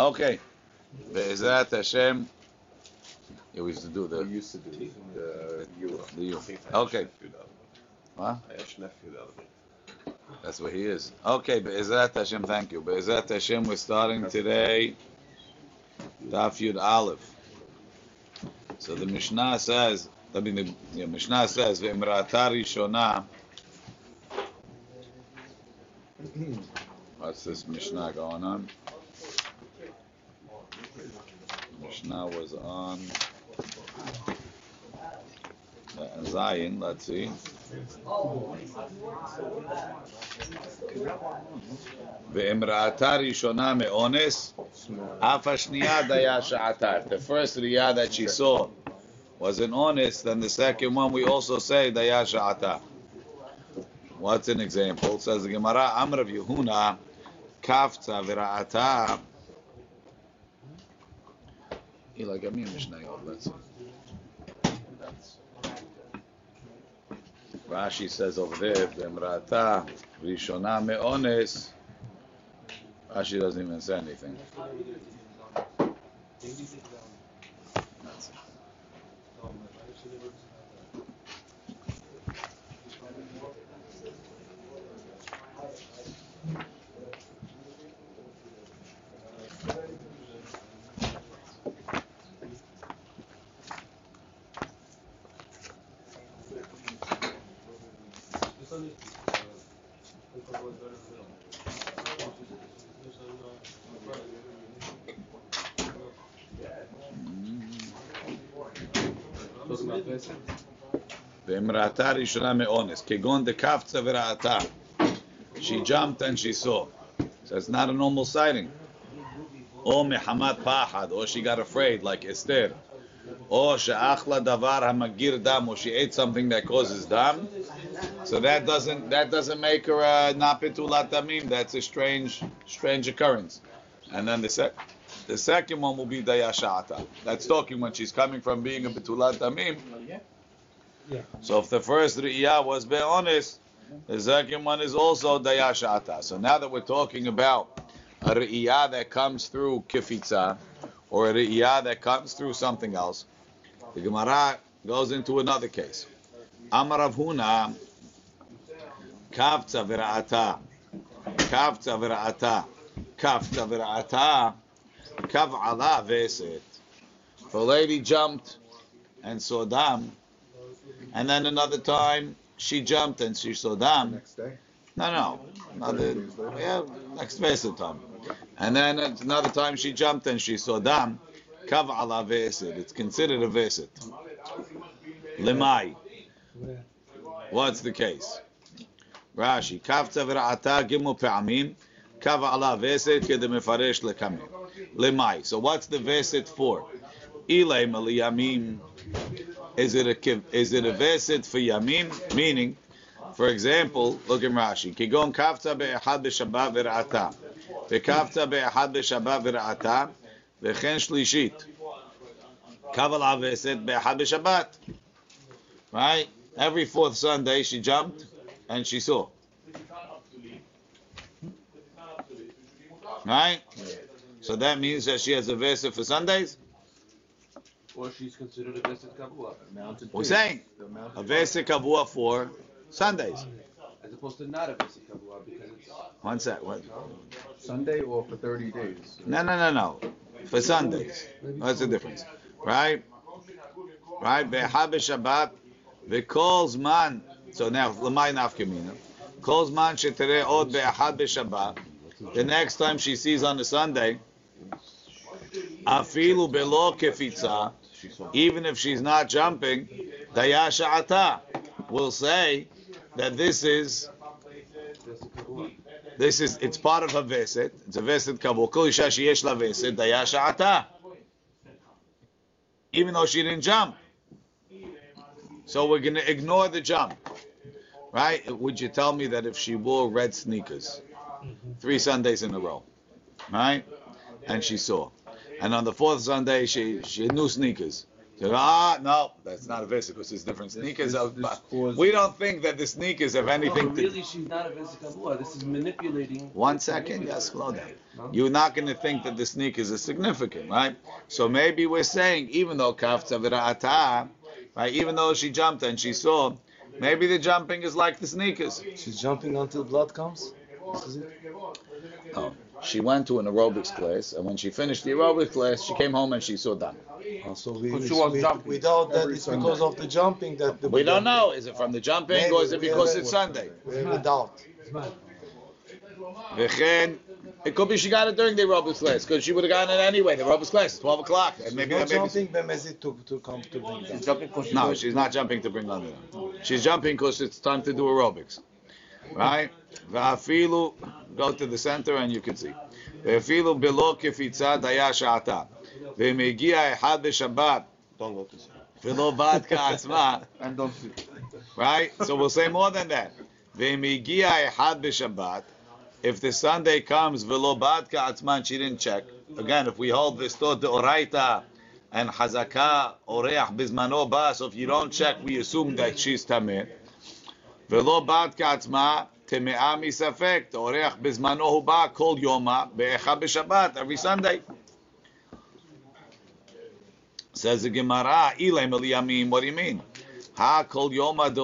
Okay. Be'ezrat Hashem. Yeah, we used to do the. We used to do the you. the Okay. asked nephew the other What? day. I asked nephew the other day. That's what he is. Okay, Be'ezrat Hashem, thank you. Be'ezrat Hashem, we're starting today Daf Yud Aleph. So the Mishnah says, I mean, the yeah, Mishnah says, Ve'emrata Rishona. What's this Mishnah going on? Mishnah was on uh, Zion, let's see. ואמראתה ראשונה מאונס, אף השנייה דיה שעתה. If the first riyah that she saw was an honest, then the second one we also say daya sha'ata. What's an example? It says the Gemara, Amr of Yehuna, kafta v'ra'ata. Eli, get me a Mishnah, let's. Rashi says over there, V'emrata rishona me'ones. Rashi doesn't even say anything. That's it. She jumped and she saw. So it's not a normal sighting. Or Mehamat Pahad, or she got afraid like Esther. Or or she ate something that causes dam. So that doesn't that doesn't make her not Napetulat Damim. That's a strange strange occurrence. And then the second. The second one will be Dayashata. That's talking when she's coming from being a Betulat Damim so if the first riyah was be'onis, the second one is also dayashata. So now that we're talking about a riyah that comes through kifitza, or a riyah that comes through something else, the Gemara goes into another case. Amar Rav Huna, kavtza v'ra'ata, kavtza v'ra'ata, v'ra'ata, kav ala veset. The lady jumped and saw dam, and then another time she jumped and she saw dam. Next day. No, no, another, yeah, next veset time. And then another time she jumped and she saw dam. Kav ala veset. It's considered a veset. Lemai. What's the case? Rashi, kavta v'ra'ata gimu pe'amim, kav ala veset kedemefaresh lekamim. Lemai. So what's the veset for? Ilay maliyamim. Is it a is it a veset for yamim? Meaning, for example, look in Rashi. Kigon kavta be'ehad b'shabbat v'ra'ata. V'kavta be'ehad b'shabbat v'ra'ata. V'chen shlishit. Kav ala veset be'ehad b'shabbat. Right? Every fourth Sunday she jumped and she saw. Right? So that means that she has a versa for Sundays? Or she's considered a Vesed Kavua, We're saying a versa kavua for Sundays. as opposed to not a Vesed Kavua because it's One sec. What? Sunday or for 30 days. No, no, no, no. For Sundays. What's the difference? Right? Right? Be'ha b'shabbat. V'kol man. So now, l'may nafkamina. Kol zman shetere od be'ahad b'shabbat. The next time she sees on a Sunday, afilu belo kefitza, even if she's not jumping, dayasha ata will say that this is this is it's part of a veset. It's a veset kavul. Kol isha sheyesh la veset dayasha ata. Even though she didn't jump. So we're going to ignore the jump. Right? Would you tell me that if she wore red sneakers three Sundays in a row, right? And she saw. And on the fourth Sunday she she had new sneakers. So, ah, no, that's not a vesa because it's different sneakers. this- this caused- we don't think that the sneakers have No, anything to. really, she's not a Kabua. This is manipulating. One second, yes, slow down. You're not going to think that the sneakers are significant, right? So maybe we're saying, even though kafta right, even though she jumped and she saw, maybe the jumping is like the sneakers. She's jumping until blood comes. This is it. No. She went to an aerobics class, and when she finished the aerobics class, she came home and she saw done. Also, ah, we, But she was we- jumping. without that, Every it's Sunday. because of the jumping that the We don't know. Is it from the jumping or is it because it's Sunday? We have a doubt. It could be she got it during the aerobics class because she would have gotten it anyway. The aerobics class is 12 o'clock. And She's maybe not that maybe. jumping Bemezid to, to come to bring She's jumping she No, she's not jumping to bring London. She's jumping because it's time to do aerobics. Right? Vafilu go to the center and you can see. Vafilu below kifitza daya shata. Ve'megia ehad b'shabbat. Don't look this V'lo bad ka'atzma. And don't see. Right? So we'll say more than that. Ve'megia ehad b'shabbat. If the Sunday comes, v'lo bad ka'atzma, she didn't check. Again, if we hold this to the oraita, and hazaka Oreach Bizmano Ba. So if you don't check, we assume that she's Tamir. Velo Bat Katzma, Teme'ah misafek, Toreach bezmano hu ba kol yoma, be'echa b'shabbat, every Sunday. Says the Gemara, Ilem eliyamim, what do you mean? Ha kol yoma de.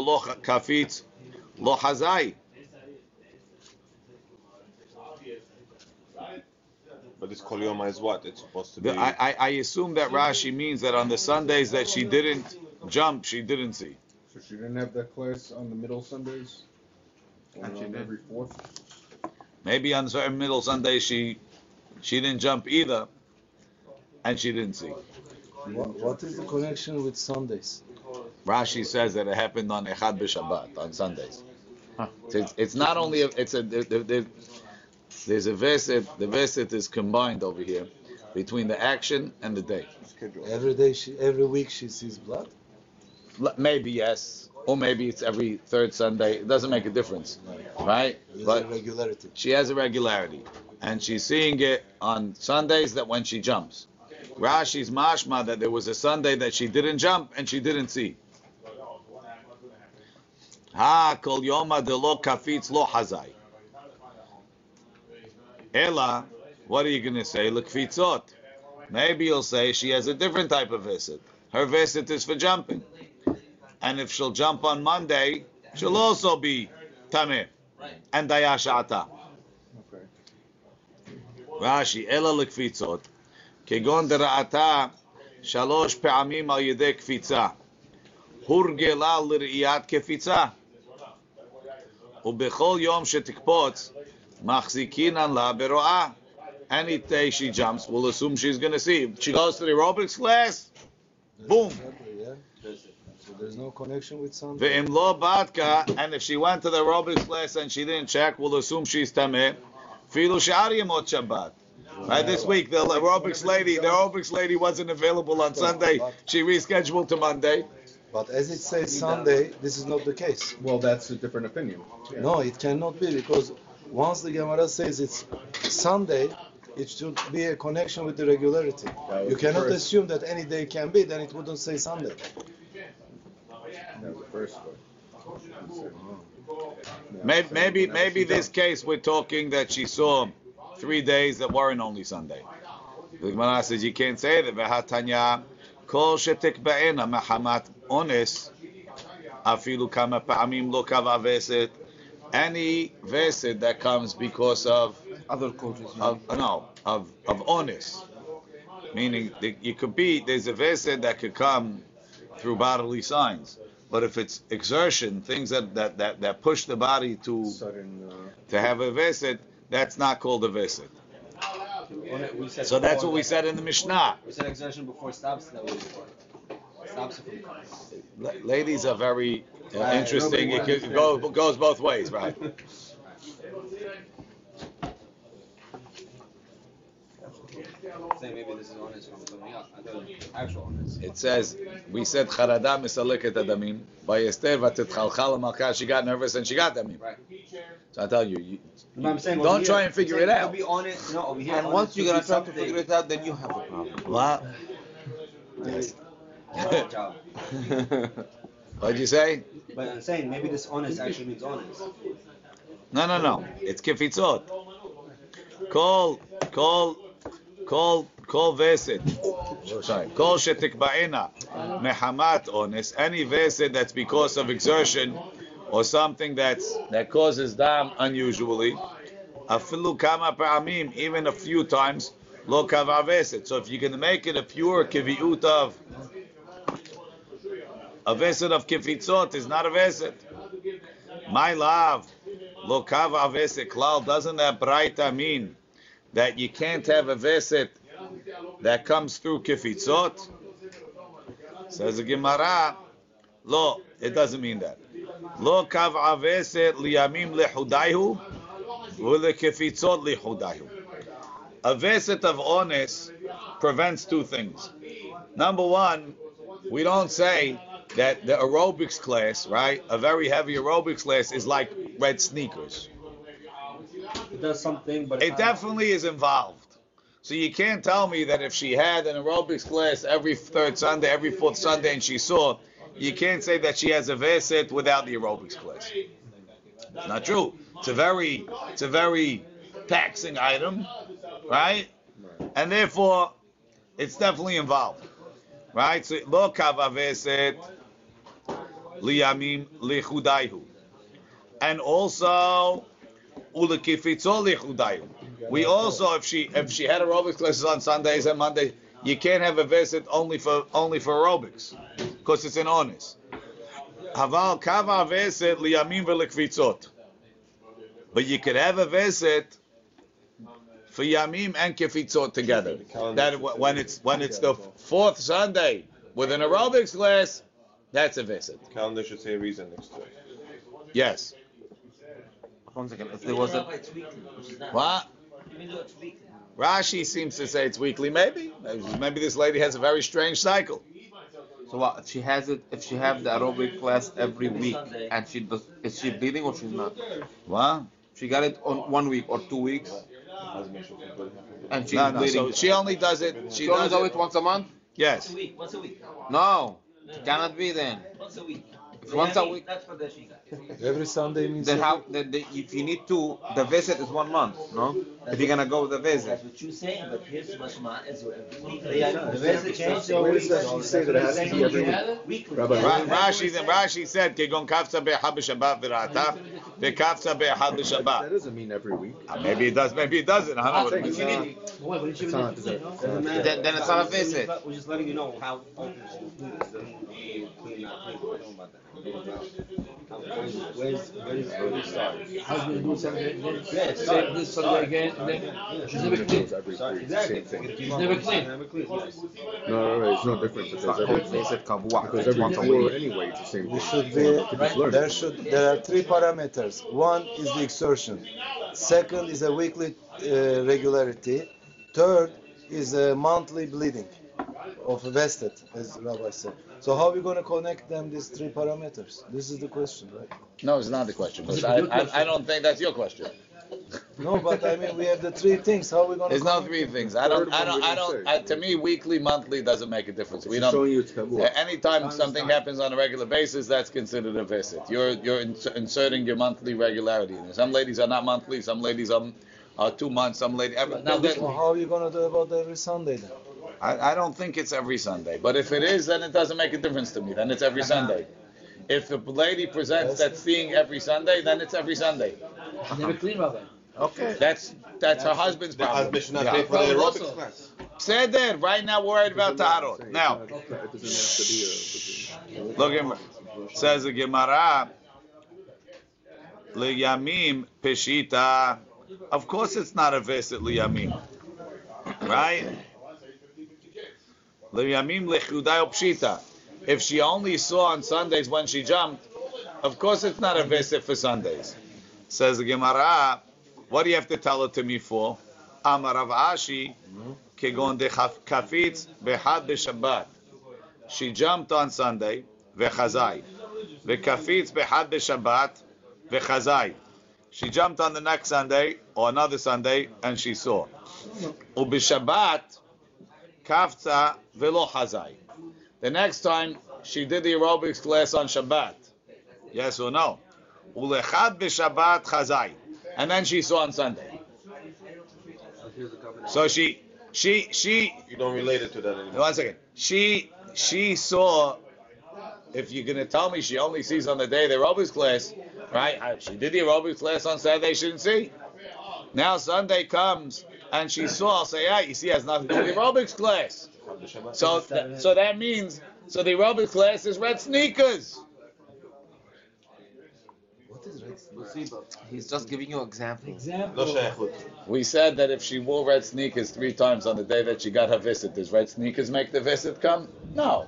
But this kol yoma is what? It's supposed to be... I, I, I assume that Rashi means that on the Sundays that she didn't jump, she didn't see. So she didn't have that class on the middle Sundays? Or And she on did. every fourth? Maybe on certain middle Sunday she she didn't jump either, and she didn't see. What, what is the connection with Sundays? Rashi says that it happened on Echad b'Shabbat on Sundays. So it's, it's not only a, it's a there, there- there- there's a veset the veset is combined over here between the action and the day. Every day, she, every week she sees blood. Maybe yes, or maybe it's every third Sunday. It doesn't make a difference, right? But she has a regularity, and she's seeing it on Sundays that when she jumps. Rashi's mashma that there was a Sunday that she didn't jump and she didn't see. Ha kol yoma de lo kafitz lo hazai. Ella, what are you going to say? Lekfitzot. Maybe you'll say she has a different type of visit. Her visit is for jumping. And if she'll jump on Monday, she'll also be tameh and dayashata. Okay. רש"י, אלא לקפיצות, כגון דראתה שלוש פעמים על ידי קפיצה, הורגלה לראיית קפיצה, ובכל יום שתקפוץ, מחזיקינן לה ברואה. Any day she jumps, we'll assume she's going to see. If she goes to the aerobics class, boom. So there's no connection with some. The imlo batka, and if she went to the aerobics class and she didn't check, we'll assume she's tameh. Filu Shabbat. Right, this week the aerobics lady, the aerobics lady wasn't available on Sunday. She rescheduled to Monday. But as it says Sunday, this is not the case. Well, that's a different opinion. Yeah. No, it cannot be because once the Gemara says it's Sunday, it should be a connection with the regularity. You cannot assume that any day can be, then it wouldn't say Sunday. That was the first one. Maybe, maybe, maybe this case we're talking that she saw three days that weren't only Sunday. The Gemara says you can't say that. V'hatanya kol shetikba'ena mahamat ones afilu kama pa'amim lo kava veset. Any veset that comes because of Other coaches. of no of of honest, meaning that you could be there's a vesed that could come through bodily signs, but if it's exertion, things that that that, that push the body to Sudden, uh, to have a vesed, that's not called a vesed. We said So that's what we said in the Mishnah. We said exertion before stops that way. Stops it. La- Ladies are very uh, interesting. It, could- it goes, it goes both ways, right? Saying maybe this is honest from coming out. It actual honest. It says we said charada misaleket adamim by Esther vatetchalchal malka. She got nervous and she got damim. Right. So I tell you, you But I'm saying don't try here- and figure it out. To be honest, no, over here. And honest once you're gonna try to figure it out, then you have a problem. What? Saying job. What'd you say? But I'm saying maybe this honest actually means honest. No, no, no. It's kifitzot. Call, call, call, veset. Sorry. Call shetikba'ina mehamat ones. Any veset that's because of exertion or something that's that causes dam unusually. Afilu kama pa'amim, even a few times. Lo kava veset. So if you can make it a pure kiviut of a veset of kifitzot is not a veset. My love. Lo kava veset klal. Doesn't that braita mean that you can't have a veset that comes through kifitzot? Says the Gemara. Lo, it doesn't mean that. Lo kava aveset liyamim lehudaihu, ule kifitzot lehudaihu. A veset of ones prevents two things. Number one, we don't say that the aerobics class, right, a very heavy aerobics class is like red sneakers. It does something, but It definitely is involved. So you can't tell me that if she had an aerobics class every third Sunday, every fourth Sunday, and she saw, you can't say that she has a veset without the aerobics class. It's not true. It's a very, it's a very taxing item, right? And therefore, it's definitely involved, right? So lo kava veset liyamim lichudaihu, and also. We also, if she if she had aerobics classes on Sundays and Mondays, you can't have a visit only for only for aerobics because it's an honest. Haval kava visit liyamim v'lekvitzot. But you could have a visit for yamim and kefitzot together. That when it's when it's the fourth Sunday with an aerobics class, that's a visit. Calendar should say a reason next to it. Yes. One second. If there was a What? Rashi seems to say it's weekly. Maybe, maybe this lady has a very strange cycle. so what? If she has it, if she have the aerobic class every week, and she does, is she bleeding or she's not? What? She got it on one week or two weeks, and she's No, no. bleeding. So she only does it. She She only does do it. it once a month? Yes. a week, once a week, No, it cannot be then. once a week. If once a week, That's for the Shiga. Every Sunday means then how? Then the, if you need to, the visit is one month. No, if you're gonna go with the visit. That's what you're saying, but here's Mashma is every the visit changed to Where does that say that it has to be every week? Weekly. Rabbi, Ra- Rashi then Rashi said kegon kafsa be'echad b'Shabbat v'ra'ata ve'kafsa be'echad That b'Shabbat. doesn't mean every week. Uh, Maybe it does. Maybe it doesn't. I don't know what it means. not- Boy, but it should It's not- different, no? it's Doesn't not- Then- then it's not a visit. We're just letting you know how Where's, where's, where's it start? Husband do something, Yes, same this Sunday again, and then she's never clean. She's never clean. No, no, no, it's no different because every, Visit kavua. because every four anyway, it's the same thing. should be there should there are three parameters. One is the exertion. Second is a weekly uh, regularity. Third is a monthly bleeding of a vested, as Rabbi said. So how are we going to connect them these three parameters? This is the question, right? No, it's not the question. Because I, I, I don't think that's your question. No, but I mean we have the three things. How are we going to? There's not three things. I don't. I don't. I don't. I, to me, weekly, monthly doesn't make a difference. We don't. showing you it's. Anytime something happens on a regular basis, that's considered a visit. You're you're ins- inserting your monthly regularity. Some ladies are not monthly. Some ladies are, are two months. Some ladies. Every, now, that- Well, how are you going to do about every Sunday then? I, I don't think it's every Sunday. But if it is, then it doesn't make a difference to me. Then it's every Sunday. If the lady presents that seeing every Sunday, then it's every Sunday. She's never clean, Rabbi. Okay. That's that's her husband's The problem. husband should not Yeah. pay for the Problem aerobics class. Said that. Right now, we're worried about Taharot. Saying Now, It doesn't have to be a. look at says the Gemara. Liyamim peshita. Of course, it's not a visit liyamim, right? If she only saw on Sundays when she jumped, of course it's not a visit for Sundays. Says the Gemara. What do you have to tell it to me for? Amar Rav Ashi, kegon de kafitz behad b'Shabbat. She jumped on Sunday, vechazai. Vekafitz behad b'Shabbat, vechazai. She jumped on the next Sunday or another Sunday and she saw. Ubishabbat kafza velo hazai. the next time she did the aerobics class on Shabbat. Yes or no? Ulechad b'Shabbat chazai. And then she saw on Sunday. So she, she, she, You don't relate it to that anymore. one second. She, she saw, if you're going to tell me she only sees on the day of the aerobics class, right? She did the aerobics class on Saturday, she didn't see. Now Sunday comes and she saw, say, yeah, you see, has nothing to do with the aerobics class. So, th- so that means, so the aerobics class is red sneakers. What is red sneakers? He's just giving you an example. example. We said that if she wore red sneakers three times on the day that she got her visit, does red sneakers make the visit come? No.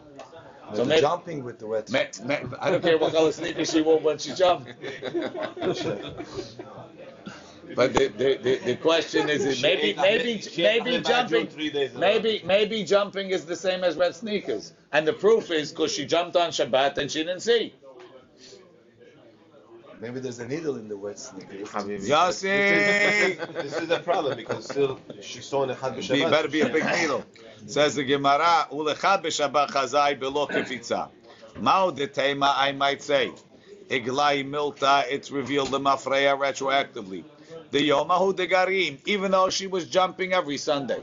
So maybe, jumping with the red sneakers. I don't care what color sneakers she wore when she jumped. But the, the, the, the question is, is maybe maybe maybe jumping Bajun three days in a row. maybe maybe jumping is the same as red sneakers, and the proof is because she jumped on Shabbat and she didn't see. Maybe there's a needle in the wet sneakers. Yossi, This is the problem because still she saw in Echad be b'Shabbat. better be a big needle. Says the Gemara, ulechad b'Shabbat chazai below kefitza. Mao de tema, I might say, iglai milta. It's revealed the mafreya retroactively. The yomahu de garim, even though she was jumping every Sunday.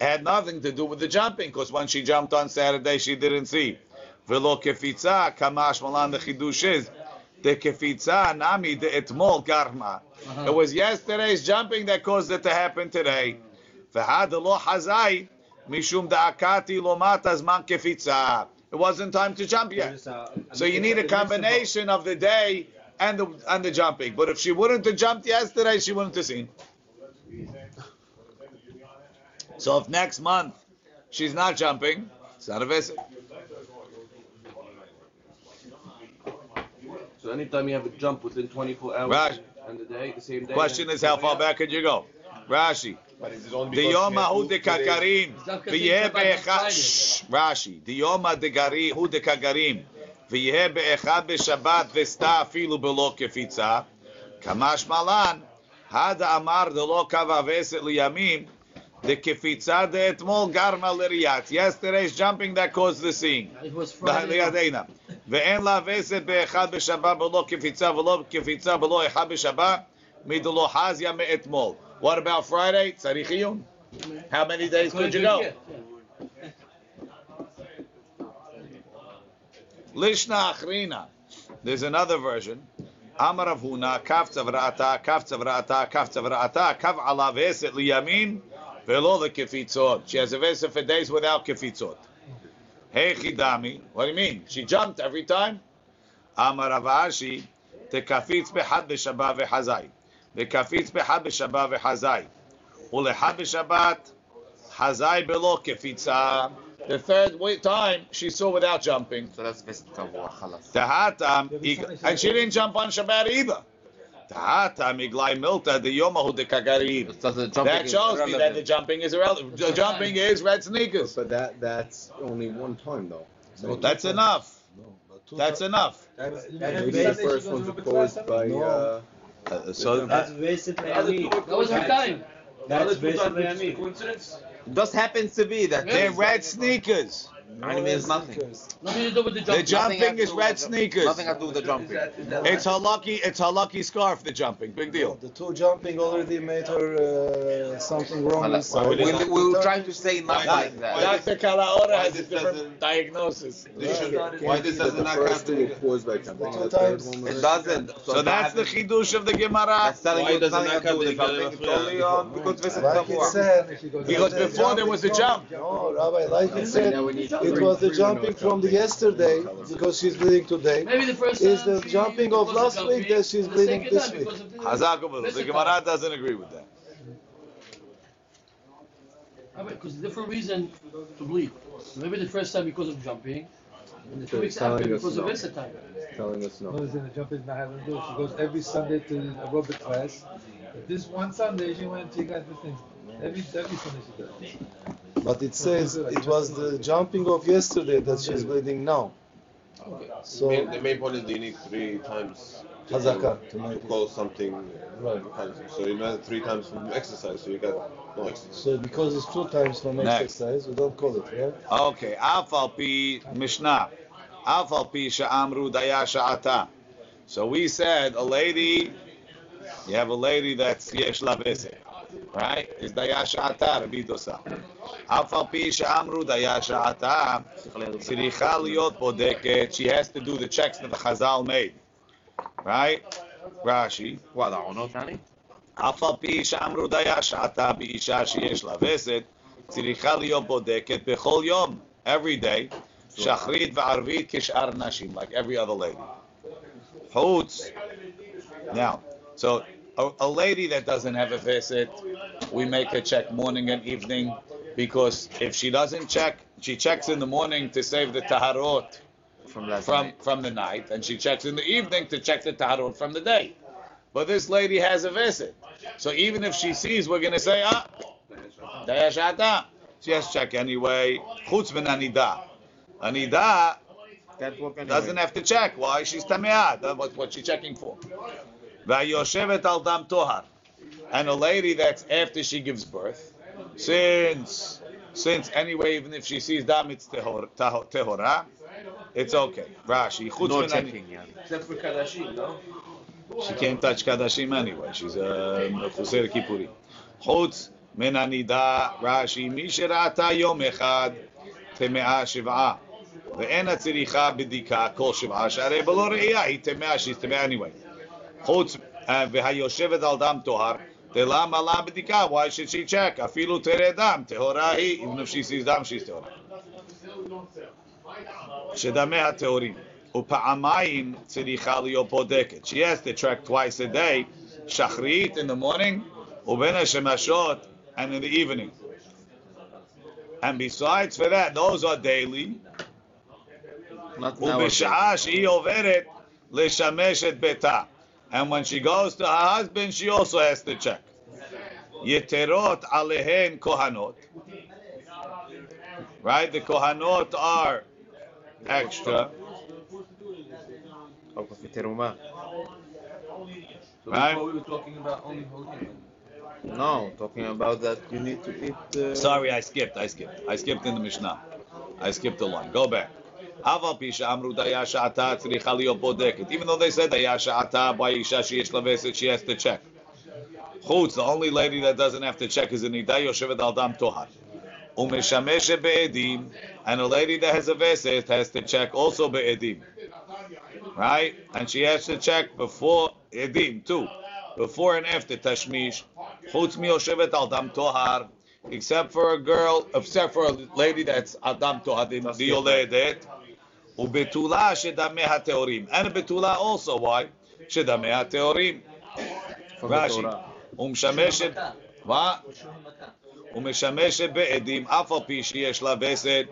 Had nothing to do with the jumping, because when she jumped on Saturday, she didn't see. Velo kefitza, kamash malan the chidush is, the kefitza nami de etmol garma. It was yesterday's jumping that caused it to happen today. V'had lo hazai, mishum da'akati lo mata zman kefitza. It wasn't time to jump yet. So you need a combination of the day and the and the jumping. But if she wouldn't have jumped yesterday, she wouldn't have seen. So if next month she's not jumping, it's not a visit. So anytime you have a jump within 24 hours Right. and the day, the same day. Question is how far back could you go? Rashi. But it is only The because yom she had hu two- de two days. kakarim. Zavka V'yeh thinks about be'echad. Friday. Shh, Rashi. The yom de gari hu de kagarim. V'yeh be'echad b'shabbat v'sta afilu b'lo kefitza. Kamash malan. Hada amar de lo kava veset liyamim. The kefitza de etmol garma l'riyat. Yesterday's jumping that caused the scene. It was Friday. לידינה. ואין לה וסת באחד בשבת בלא קפיצה ולא קפיצה בלא אחד בשבת, מדלא חזיה מאתמול. What about Friday? צריך עיון. How many days could you go? Lishna achrina. There's another version. Amar Rav Huna, kaf tzavrata, kaf tzavrata, kaf tzavrata, kaf ala veset liyamin, velo the kefitzot. She has a veset for days without kefitzot. Hey chidami, what do you mean? She jumped every time? Amar Rav Ashi, tekafitz behad b'shabbat v'hazai. Tekafitz behad b'shabbat v'hazai. Ulehad b'shabbat, hazai belo kefitza. The third wa- time she saw without jumping. So that's visit kavua, khalas. Tahatam, and she didn't jump on Shabbat either. Tahatam iglai milta the yomahu de kagarim. So the jumping That is shows me that the jumping is irrelevant. The jumping is red sneakers. But that that's only one time though. Well, that's enough. No, but two That's enough. That's, Maybe maybe the the first one's opposed by. Uh, Uh, so that's basically That was her time. That's basically Coincidence? Just happens to be that. they're red sneakers. I mean, means nothing. Nothing to do with the jumping. The jumping. jumping Nothing is has to do red with sneakers. Nothing has to do with the jumping. It's her lucky. It's her lucky scarf. The jumping, big deal. The two jumping already made her uh, something wrong Khalas. inside. We, we, we were trying to say not Why- like that. Dr. Kalaora has a this different doesn't- diagnosis. This should- Why this does the not first two caused by jumping. Two times. It doesn't. So that's the that- chidush of the Gemara. That's telling Why you does it nothing not to do with the count the jumping. It's Gemara? only on because visit Like it kavua. said, Because before there was a jump. no, Rabbi, like it said, Now we need it was the jumping from the yesterday because she's bleeding today. Maybe the first Is the jumping of last jumping, week that she's bleeding this week? because of the- Hazakabul. The Visit Gemara time. doesn't agree with that. Ah, because different reason to bleed. Maybe the first time because of jumping, and the two So weeks after us because of no. visit time. telling us no. No, in the jump is not having to do. She goes every Sunday to the aerobic class. But this one Sunday she went, she got this thing. But it says it was the jumping of yesterday that she's bleeding now. Okay. So the main point is you need three times to, hazaka, to, to call something. Right. So you need three times from exercise. So you got no exercise. So because it's two times from Next. exercise, we don't call it, right? Okay. Afal pi Mishnah. Afal pi she'amru daya sha'ata. So we said a lady. You have a lady that's yesh la right? Is Dayash Ata Rabidosa. Alpha Pisha Amru Dayash Ata Sirichal Yot Bodeket. She has to do the checks that the Chazal made, right? Rashi, what I don't אף על פי שאמרו דיה שעתה באישה שיש לה וסת, צריכה להיות בודקת every day, שחרית וערבית כשאר נשים, like every other lady. חוץ, now, so, a, a lady that doesn't have a visit, we make her check morning and evening, because if she doesn't check, she checks in the morning to save the taharot From from, from the night, and she checks in the evening to check the taharot from the day. But this lady has a visit. So even if she sees, we're going to say, ah, daya shata. She has to check anyway. Chutz anida. Anida Can't walk anyway. doesn't have to check. Why? She's tameah. That's what, what she's checking for. Vayoshevet al dam tohar. And a lady that's after she gives birth, since since anyway, even if she sees dam, it's tehora. It's okay. Rashi. No taking, yeah. Except for kadashim, no. She can't touch kadashim anyway. She's a um, chuser kipuri. Chutz menanida. Rashi רש"י, מי שראתה יום אחד טמאה שבעה, ואין הצריכה בדיקה כל שבעה, שהרי בלא ראייה היא טמאה, שהיא טמאה anyway. חוץ אה, והיושבת על דם טוהר דלמה לה בדיקה, why should she check? אפילו תראה דם, טהורה היא, even if she sees דם, she's טהורה. שדמיה טהורים. ופעמיים צריכה להיות בודקת. She has to track twice a day, שחרית in the morning, ובין השמשות and in the evening. And besides for that, those are daily, Not nowadays. ובשעה שהיא עוברת לשמש את ביתה. And when she goes to her husband, she also has to check. Yeterot alehen kohanot. Right? The kohanot are extra. Oh, right? we were talking about only No, talking about that you need to eat. Uh... Sorry, I skipped. I skipped. I skipped in the Mishnah. I skipped a line. Go back. Even though they said that she has to check. Chutz, the only lady that doesn't have to check is an Ida Yoshevet al Dam Tohar. Umeshame be'edim, and a lady that has a veset has to check also be'edim. Right? And she has to check before edim too. Before and after tashmish. Chutz mi Yoshevet al Dam Tohar. Except for a girl, except for a lady that's Adam Tohar, Yoledet. ובתולה שדמיה טהורים. And בתולה also, why? שדמיה טהורים. from רש"י. ומשמשת, מה? ומשמשת בעדים, אף על פי שיש לה וסת,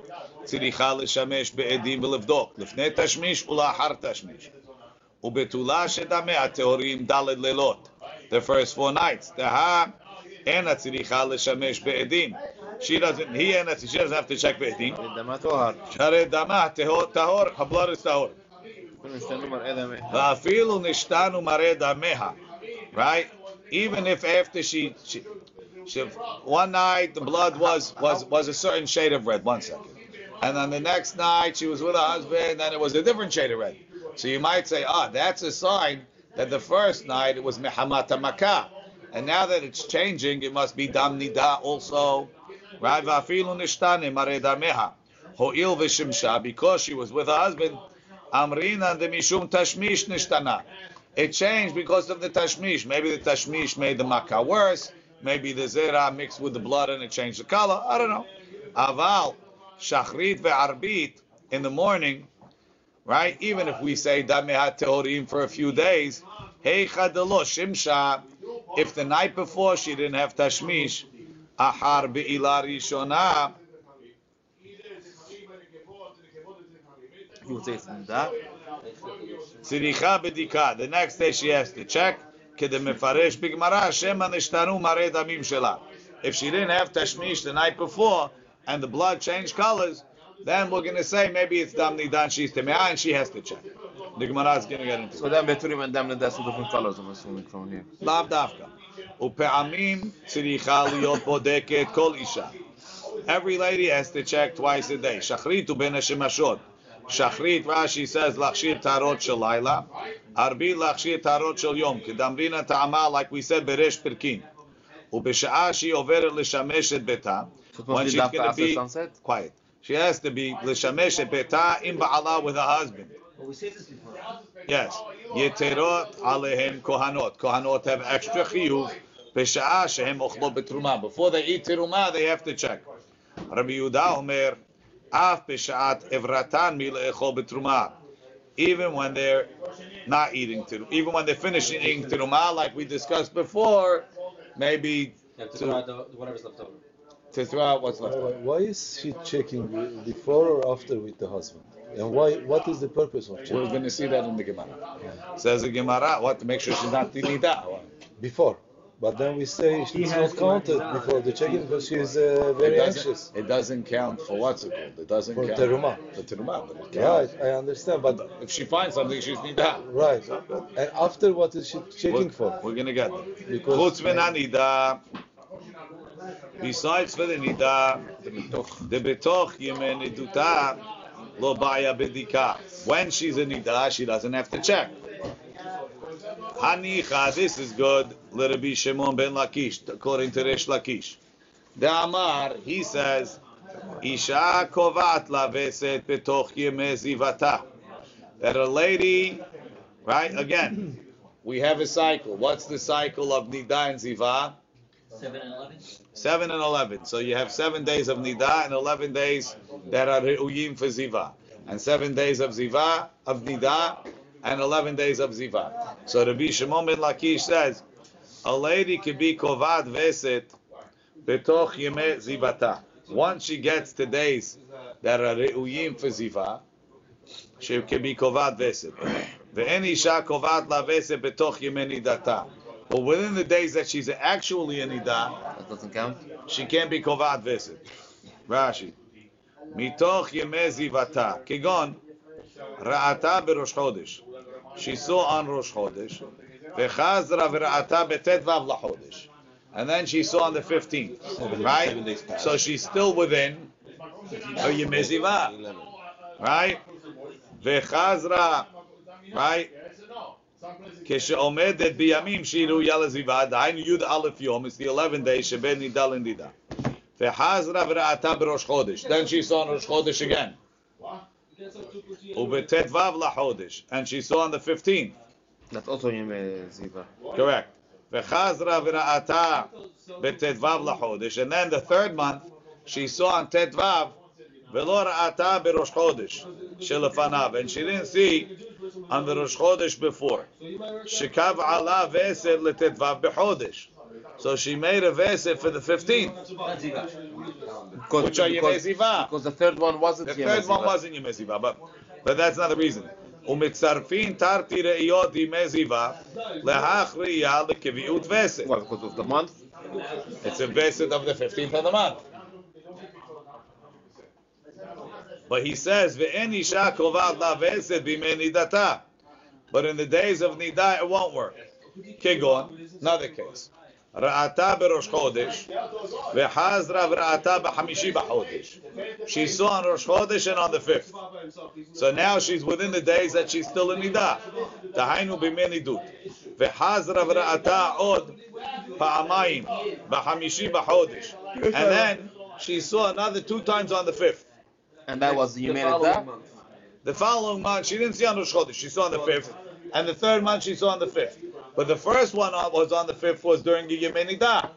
צריכה לשמש בעדים ולבדוק, לפני תשמיש ולאחר תשמיש. ובתולה שדמיה טהורים ד' לילות, the first four nights. דהה אין צריכה לשמש בעדים. She doesn't. He and that she doesn't have to check Beitin. Share dama tahor. Hablar is tahor. Va'afilu nishtanu mare dameha. Right. Even if after she, she, she, one night the blood was was was a certain shade of red. One second. And then the next night she was with her husband, and it was a different shade of red. So you might say, ah, that's a sign that the first night it was mehamata makah. And now that it's changing, it must be damnida also. Right? Vafilu nishtane mare dameha. Ho'il v'shimsha, because she was with her husband, amrina de mishum tashmish nishtana. It changed because of the tashmish. Maybe the tashmish made the makkah worse. Maybe the zera mixed with the blood and it changed the color. I don't know. Aval, shachrit ve'arbit, in the morning, right? Even if we say damehat tehorim for a few days, hey chadelo shimsha, if the night before she didn't have tashmish, ahar be'ilah rishona, You would say it's נדע. צריכה בדיקה. The next day she has to check, כדי מפרש בגמרא, שמא נשתנו מראה דמים שלה. If she didn't have tashmish the night before, and the blood changed colors, then we're going to say maybe it's dam nidan she's temeah and she has to check. The Gemara is going to get into So it. then Beturim and Damna, that's two different colors, I'm assuming, from here. Different colors. So then Beturim and Damna, that's two different from here. לאו דווקא. ופעמים צריכה להיות בודקת כל אישה. Every lady has to check twice a day. שחרית ובין השמשות. שחרית, רש"י says, להכשיר טהרות של לילה. ערבית להכשיר טהרות של יום. כדמרינא טעמה, like we said, בריש פרקין. ובשעה שהיא עוברת לשמש את ביתה, So it when must she's be going after to be sunset? quiet. She has to be l'shamesh beta im ba'ala with her husband. Well, we said this before. Yes. Yeterot alehem kohanot. Kohanot have extra chiyuv. B'sha'a shehem ochlo betruma. Before they eat teruma, they have to check. Rabbi Yehuda Omer, af b'sha'at evratan mi'le'echol betruma. Even when they're not eating teruma, even when they're finishing eating teruma, like we discussed before, maybe... To, whatever's left over to what's left. Why is she checking before or after with the husband? And why? What is the purpose of checking? We're going to see that in the Gemara. Says the Gemara, what, to make sure she's not tinida. before? But then we say has not counted before the checking because she's uh, very it anxious. it doesn't count for what's it called? It doesn't For count teruma. For teruma, but Right. I understand, but If she finds something, she's nida. right. And after what is she checking We're, for? we're gonna get there. Because Chutz min hanida. Besides for the nida, the betoch yemen niduta lo baya bedika. When she's a nida, she doesn't have to check. Hanicha, this is good. Be Shimon ben Lakish, according to Resh Lakish. The Amar, he says, Isha kovat laveset betoch yemei zivata. That a lady, right? Again, we have a cycle. What's the cycle of nida and ziva? Seven and eleven. Seven and eleven. So you have seven days of nida and eleven days that are re'uyim for ziva, and seven days of ziva of nida and eleven days of ziva. So Rabbi Shimon ben Lakish says a lady could be kovad veset betoch yemei zivata. Once she gets to days that are re'uyim for ziva, she can be kovad veset. ואין אישה קובעת לה וסת בתוך ימי נידתה. But within the days that she's actually an Ida, that doesn't count. She can't be Kovat Visit. Rashi. Mitoch Yemezi Vata. Kigon. Ra'ata Berosh Chodesh. She saw on Rosh Chodesh. Vechazra V'ra'ata Betet Vav Lachodesh. And then she saw on the 15th. Right? So she's still within her Yemeziva. Right? Vechazra. Right? כשעומדת בימים שהיא ראויה לזיווה, דהיינו י"א יום, it's the 11 days שבין נידה לנידה. וחזרה וראתה בראש חודש. Then she saw on ראש חודש again. ובט"ו לחודש. And she saw on the 15th. That's also Yemei Ziva. Correct. וחזרה וראתה בט"ו לחודש. And then the third month, she saw on ט"ו ולא ראתה בראש חודש שלפניו. And she didn't see on the ראש חודש before. שקבעה לה וסת לט"ו בחודש. So she made a vesed for the 15th, Not ziva. Because, which are because, Yemei Ziva. because the third one wasn't The Yemei third one Ziva. wasn't Yemei Ziva, but, but that's not the reason. ומצרפין תרתי ראיות ימי זיווה, להך ראייה לקביעות וסת. Why? Because of the month? It's a vesed of the 15th of the month. But he says, ואין אישה קובעת לה וסת בימי נידתה. But in the days of נידה it won't work. כגון, another case. ראתה בראש חודש, וחזרה וראתה בחמישי בחודש. She saw on ראש חודש and on the fifth. So now she's within the days that she's still in נידה. דהיינו בימי נידות. וחזרה וראתה עוד פעמיים בחמישי בחודש. And then she saw another two times on the fifth. And that was The Yemei following month. The following month, she didn't see on Rosh Chodesh. She saw on the fifth, and the third month she saw on the fifth. But the first one was on the fifth was during the Yemei Nidah.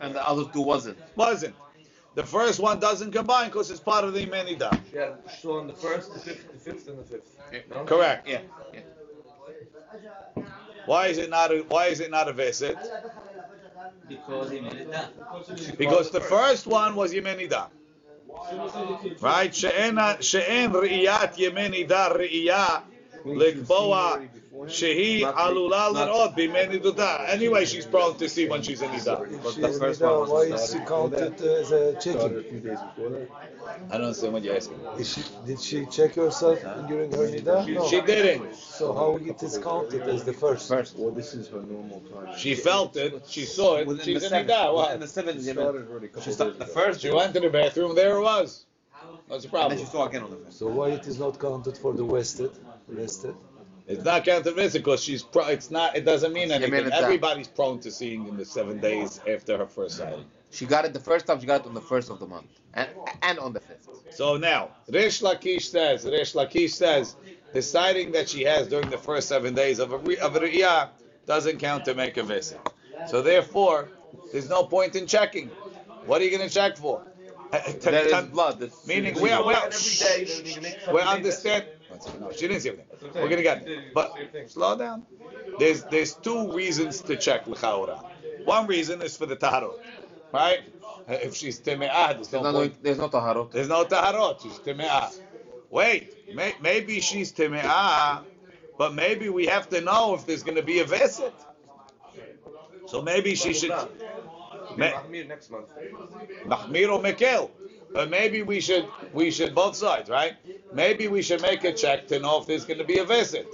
And the other two wasn't. Wasn't. The first one doesn't combine because it's part of the Yemei Nidah. Yeah, so on the first, the fifth, the fifth, and the fifth. No? Correct. Yeah. yeah. Why is it not? A, why is it not a Veset? Because he made it down. Because the first one was Yemei Nidah. Right? she'en she'en re'iyat Yemei Nidah re'iyah Likboa shehi alula l'od b'meni duda. Anyway, she's prone to see when she's in ida. But the first one was why is she counted uh, as a chicken? I don't understand what you're asking. She, did she check herself during her nida? She, no. she didn't. So how it is counted as the first? First. Well, this is her normal time. She felt it. She saw it. Within she's in seven, nida. What? In the seventh. She. She started the first. She went to the bathroom. There it was. That's the problem. And then saw talking on the first. So why it is not counted for the wasted? Rested? It's not counted because she's. Pro- it's not. It doesn't mean anything. Everybody's prone to seeing in the seven days after her first sighting. She got it the first time. She got it on the first of the month, and and on the fifth. So now, Rish Lakish says, Rish Lakish says, the sighting that she has during the first seven days of a, re- of a Riyah doesn't count to make a visit. So therefore, there's no point in checking. What are you going to check for? There is blood. That's Meaning, we're, we're, Every day, then you make we something understand. No, she didn't see everything. We're gonna get it. But slow down. There's there's two reasons to check l'chaura. One reason is for the taharot, right? If she's teme'ah, there's There's no no, point. there's no taharot. There's no taharot. She's teme'ah. Wait, may, maybe she's teme'ah, but maybe we have to know if there's gonna be a visit. So maybe she should. Mahmir next month. Mahmir or Mekel. But maybe we should we should both sides, right? Maybe we should make a check to know if there's going to be a visit.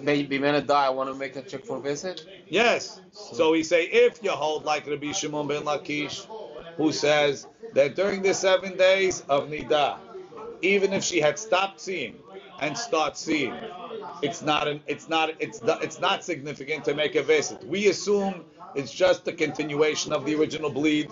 Maybe minute die. I want to make a check for visit. Yes. So we say if you hold like Rabbi Shimon ben Lakish, who says that during the seven days of Nida, even if she had stopped seeing and start seeing, it's not an, it's not it's it's not significant to make a visit. We assume it's just a continuation of the original bleed.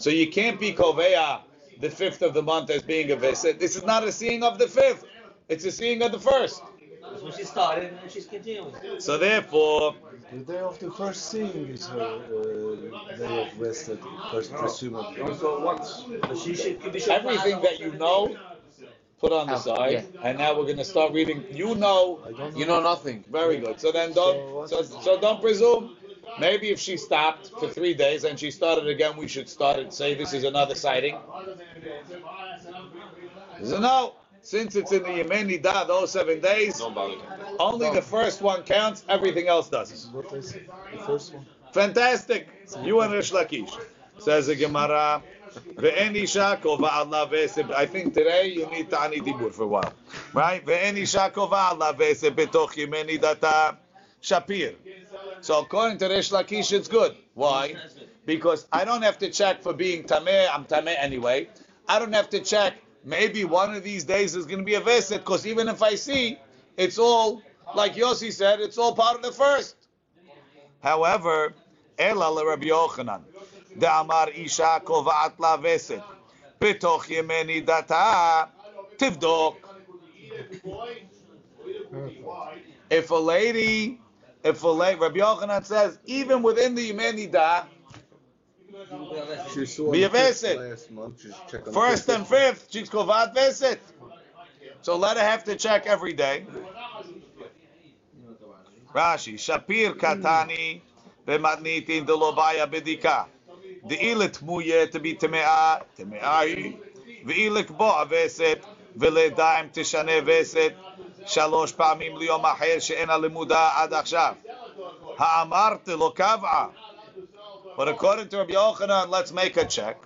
So you can't be koveya the fifth of the month as being a visit. This is not a seeing of the fifth. It's a seeing of the first. That's when she started and she's continuing. So therefore, The day of the first seeing is her uh, day of rested, first presumably. You only once. But she should could be sure everything that you know, put on the Oh, side. yeah. And now we're going to start reading. You know, I don't You know nothing. very good. So then don't. So, so don't presume. Maybe if she stopped for three days and she started again, we should start and say this is another sighting. So no, since it's in the Yemeni Da, those seven days, only the first one counts, everything else doesn't. The first one. Fantastic. You and Rish Lakish. Says the Gemara. I think today you need Ta'ani Dibur for a while. Right? Shapir. So according to Resh Lakish, it's good. Why? Because I don't have to check for being tameh. I'm tameh anyway. I don't have to check. Maybe one of these days there's going to be a veset. Because even if I see, it's all like Yossi said. It's all part of the first. However, Ela Rabbi Yochanan, the Amar Isha Kovat La Veset, Yemeni Data Tivdok. If a lady if Rabbi Yochanan says even within the Yemeni da. First and fifth, she's Kovat veset. So let her have to check every day. Rashi, Shapir Katani, Bematnitin Delobaya Bedika. The ilit muye to be temea, temea, the ilik bo aveset, אם תשנה וסת שלוש פעמים ליום אחר שאינה לימודה עד עכשיו. האמרת לא קבעה. But according to Rabbi Yochanan, let's make a check.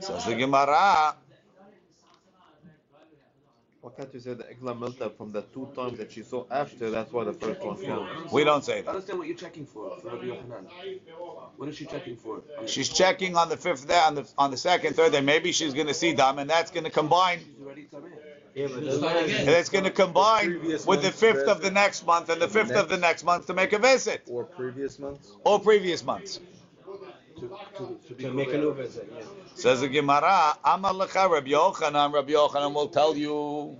Says the Gemara, Why can't you say the Egla Milta from the two times that she saw after? That's why the first one counts. we don't say I that. understand what you're checking for, for Rabbi Yochanan. What is she checking for? She's checking on the fifth day, on the on the second, third day. Maybe she's going to see dam, and that's going to combine. She's already tameh. Yeah, but Start the. And it's going to combine Previous with the fifth of the next month and the fifth of the next month to make a visit, Or previous months. or previous months. To, to, to to make a new visit, yeah. Says the Gemara, Amar lecha Rabbi Yochanan. Rabbi Yochanan will tell you.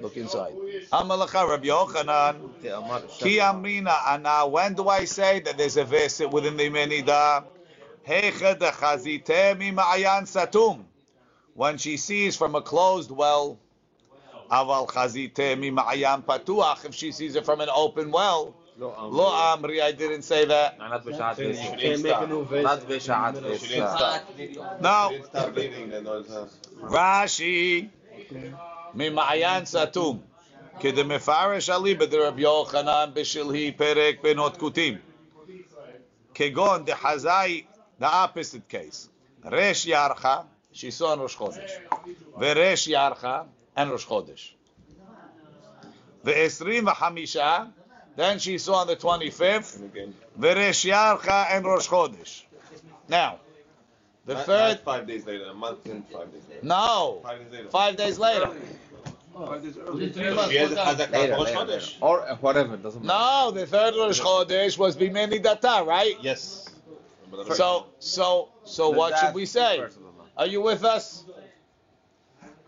Look inside. Amar lecha Rabbi Yochanan. Ki amrina ana. When do I say that there's a visit within the Menida? Hecha dechazite mi ma'ayan satum. When she sees from a closed well. Aval chazite mi ma'ayan patuach. If she sees it from an open well. Lo Amri. Lo amri. I didn't say that. Not בשעת You visit. can't make a new visit. Not in the בשעת middle of- visit. No. Didn't stop bleeding, then no, it's not. Rashi. ממעיין סתום. כדמפרש אליבא דרבי יוחנן בשלהי פרק בנות כותים. כגון דחזאי, the opposite case. רש ירחה, she saw on ראש חודש. ורש ירחה, and ראש חודש. ועשרים וחמישה, then she saw on the 25th, Veresh Yarcha and Rosh Chodesh. Now, the not, third. Not five days later, a month and five days later. No. Five days later. Five days later. She has Or uh, whatever, doesn't matter. No, the third Rosh Chodesh was Bimini Data, right? Yes. So, so, so what should we say? Are you with us?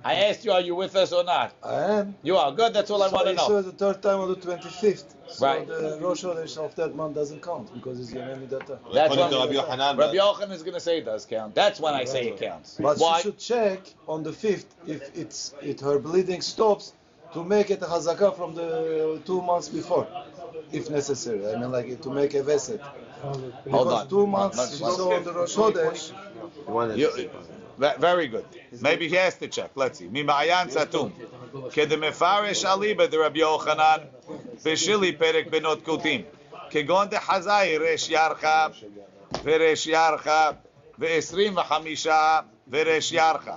I asked you, are you with us or not? I am. You are. Good, that's all I so want to know. saw know. the third time on the 25th. So Right. the Rosh Chodesh of that month doesn't count because it's Yemeni Data. That's According to what Rabbi Yochanan, Rabbi Yochanan is going to say it does count. That's when I say it counts. But Why? she should check on the 5th if it's it her bleeding stops to make it a hazaka from the two months before, if necessary. I mean, like to make a veset. Hold Because on. two months Let's- let's saw on the Rosh Chodesh. You want You- to ve- very good. Maybe he has to check. Let's see. Mima'ayan Satum. כדמפרש אליבא דרבי יוחנן בשלי פרק בנות כותים. כגון דחזאי רש ירחה ורש ירחה ועשרים וחמישה ורש ירחה.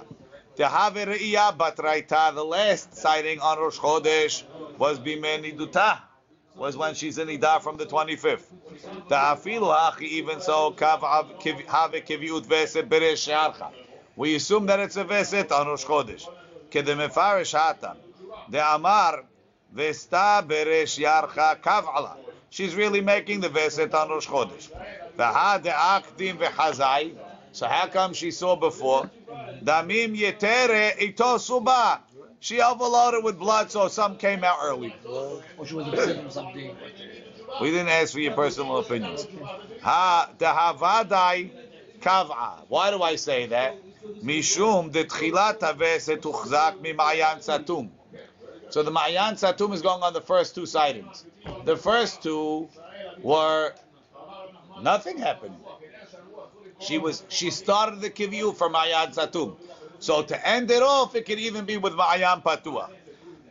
תהווה ראייה בתרייתא, the last sighting on Rosh Chodesh was בימי נידותה, was when she's in Nidah from the 25th. תאפילו הכי even so, קו הווה קביעות וסת ברש ירחה. We assume that it's a veset on Rosh Chodesh. כדמפרש האטן, דאמר וסתה ברש ירחה קבעלה. She's really making the veset on Rosh Chodesh. והא דאקדים וחזאי, so how come she saw before? דמים יתרה איתו סובה. She overloaded with blood, so some came out early. Or she was upset on something. We didn't ask for your personal opinions. Ha dehavadai kav'a. Why do I say that? Mishum detchilat haveset uchzak mimayan satum. So the Ma'ayan Satum is going on the first two sightings. The first two were nothing happened. She was she started the kivyu for Ma'ayan Satum. So to end it off, it could even be with Ma'ayan Patua.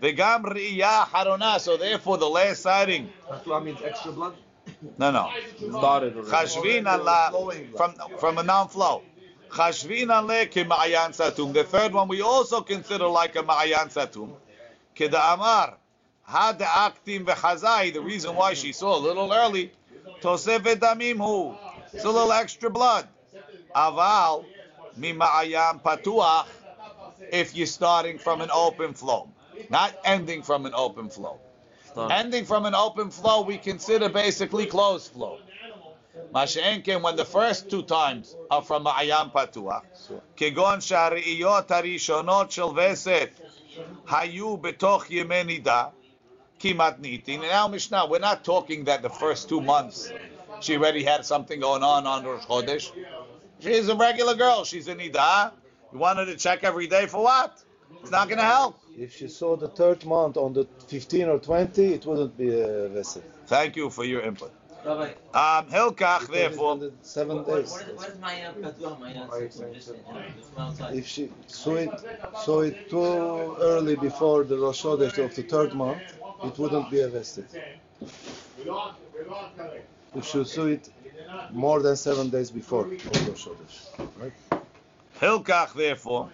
The Gam Riya Harona. So therefore, the last sighting. Patua means extra blood? No, no. started already. Chashvin Allah from from a non-flow. Chashvin Allah ki ma'ayan satum. The third one we also consider like a ma'ayan satum. Keda amar had aktim v'chazai. The reason why she saw a little early. Tosef damim hu. It's a little extra blood. Aval mi ma'ayan patuach. If you're starting from an open flow, not ending from an open flow. Ending from an open flow, we consider basically closed flow. Masha'enken, when the first two times are from Ma'ayam Patuach, כגון שהראיות הראשונות של וסת היו בתוך ימי נידה, כמעט ניתין. Now, Mishnah, we're not talking that the first two months she already had something going on on Rosh Chodesh. She's a regular girl. She's a nida. You wanted to check every day for what? It's not going to help. If she saw the third month on the 15 or 20, it wouldn't be a vessel. Thank you for your input. Rabbi, Um, Hilkach, therefore, The seven days. what is, what is my uh, Patua, my system? Just, it's from outside. If she saw it, saw it too early before the Rosh Chodesh of the third month, it wouldn't be a vested. If she saw it more than seven days before of Rosh Chodesh. Right? Hilkach, therefore,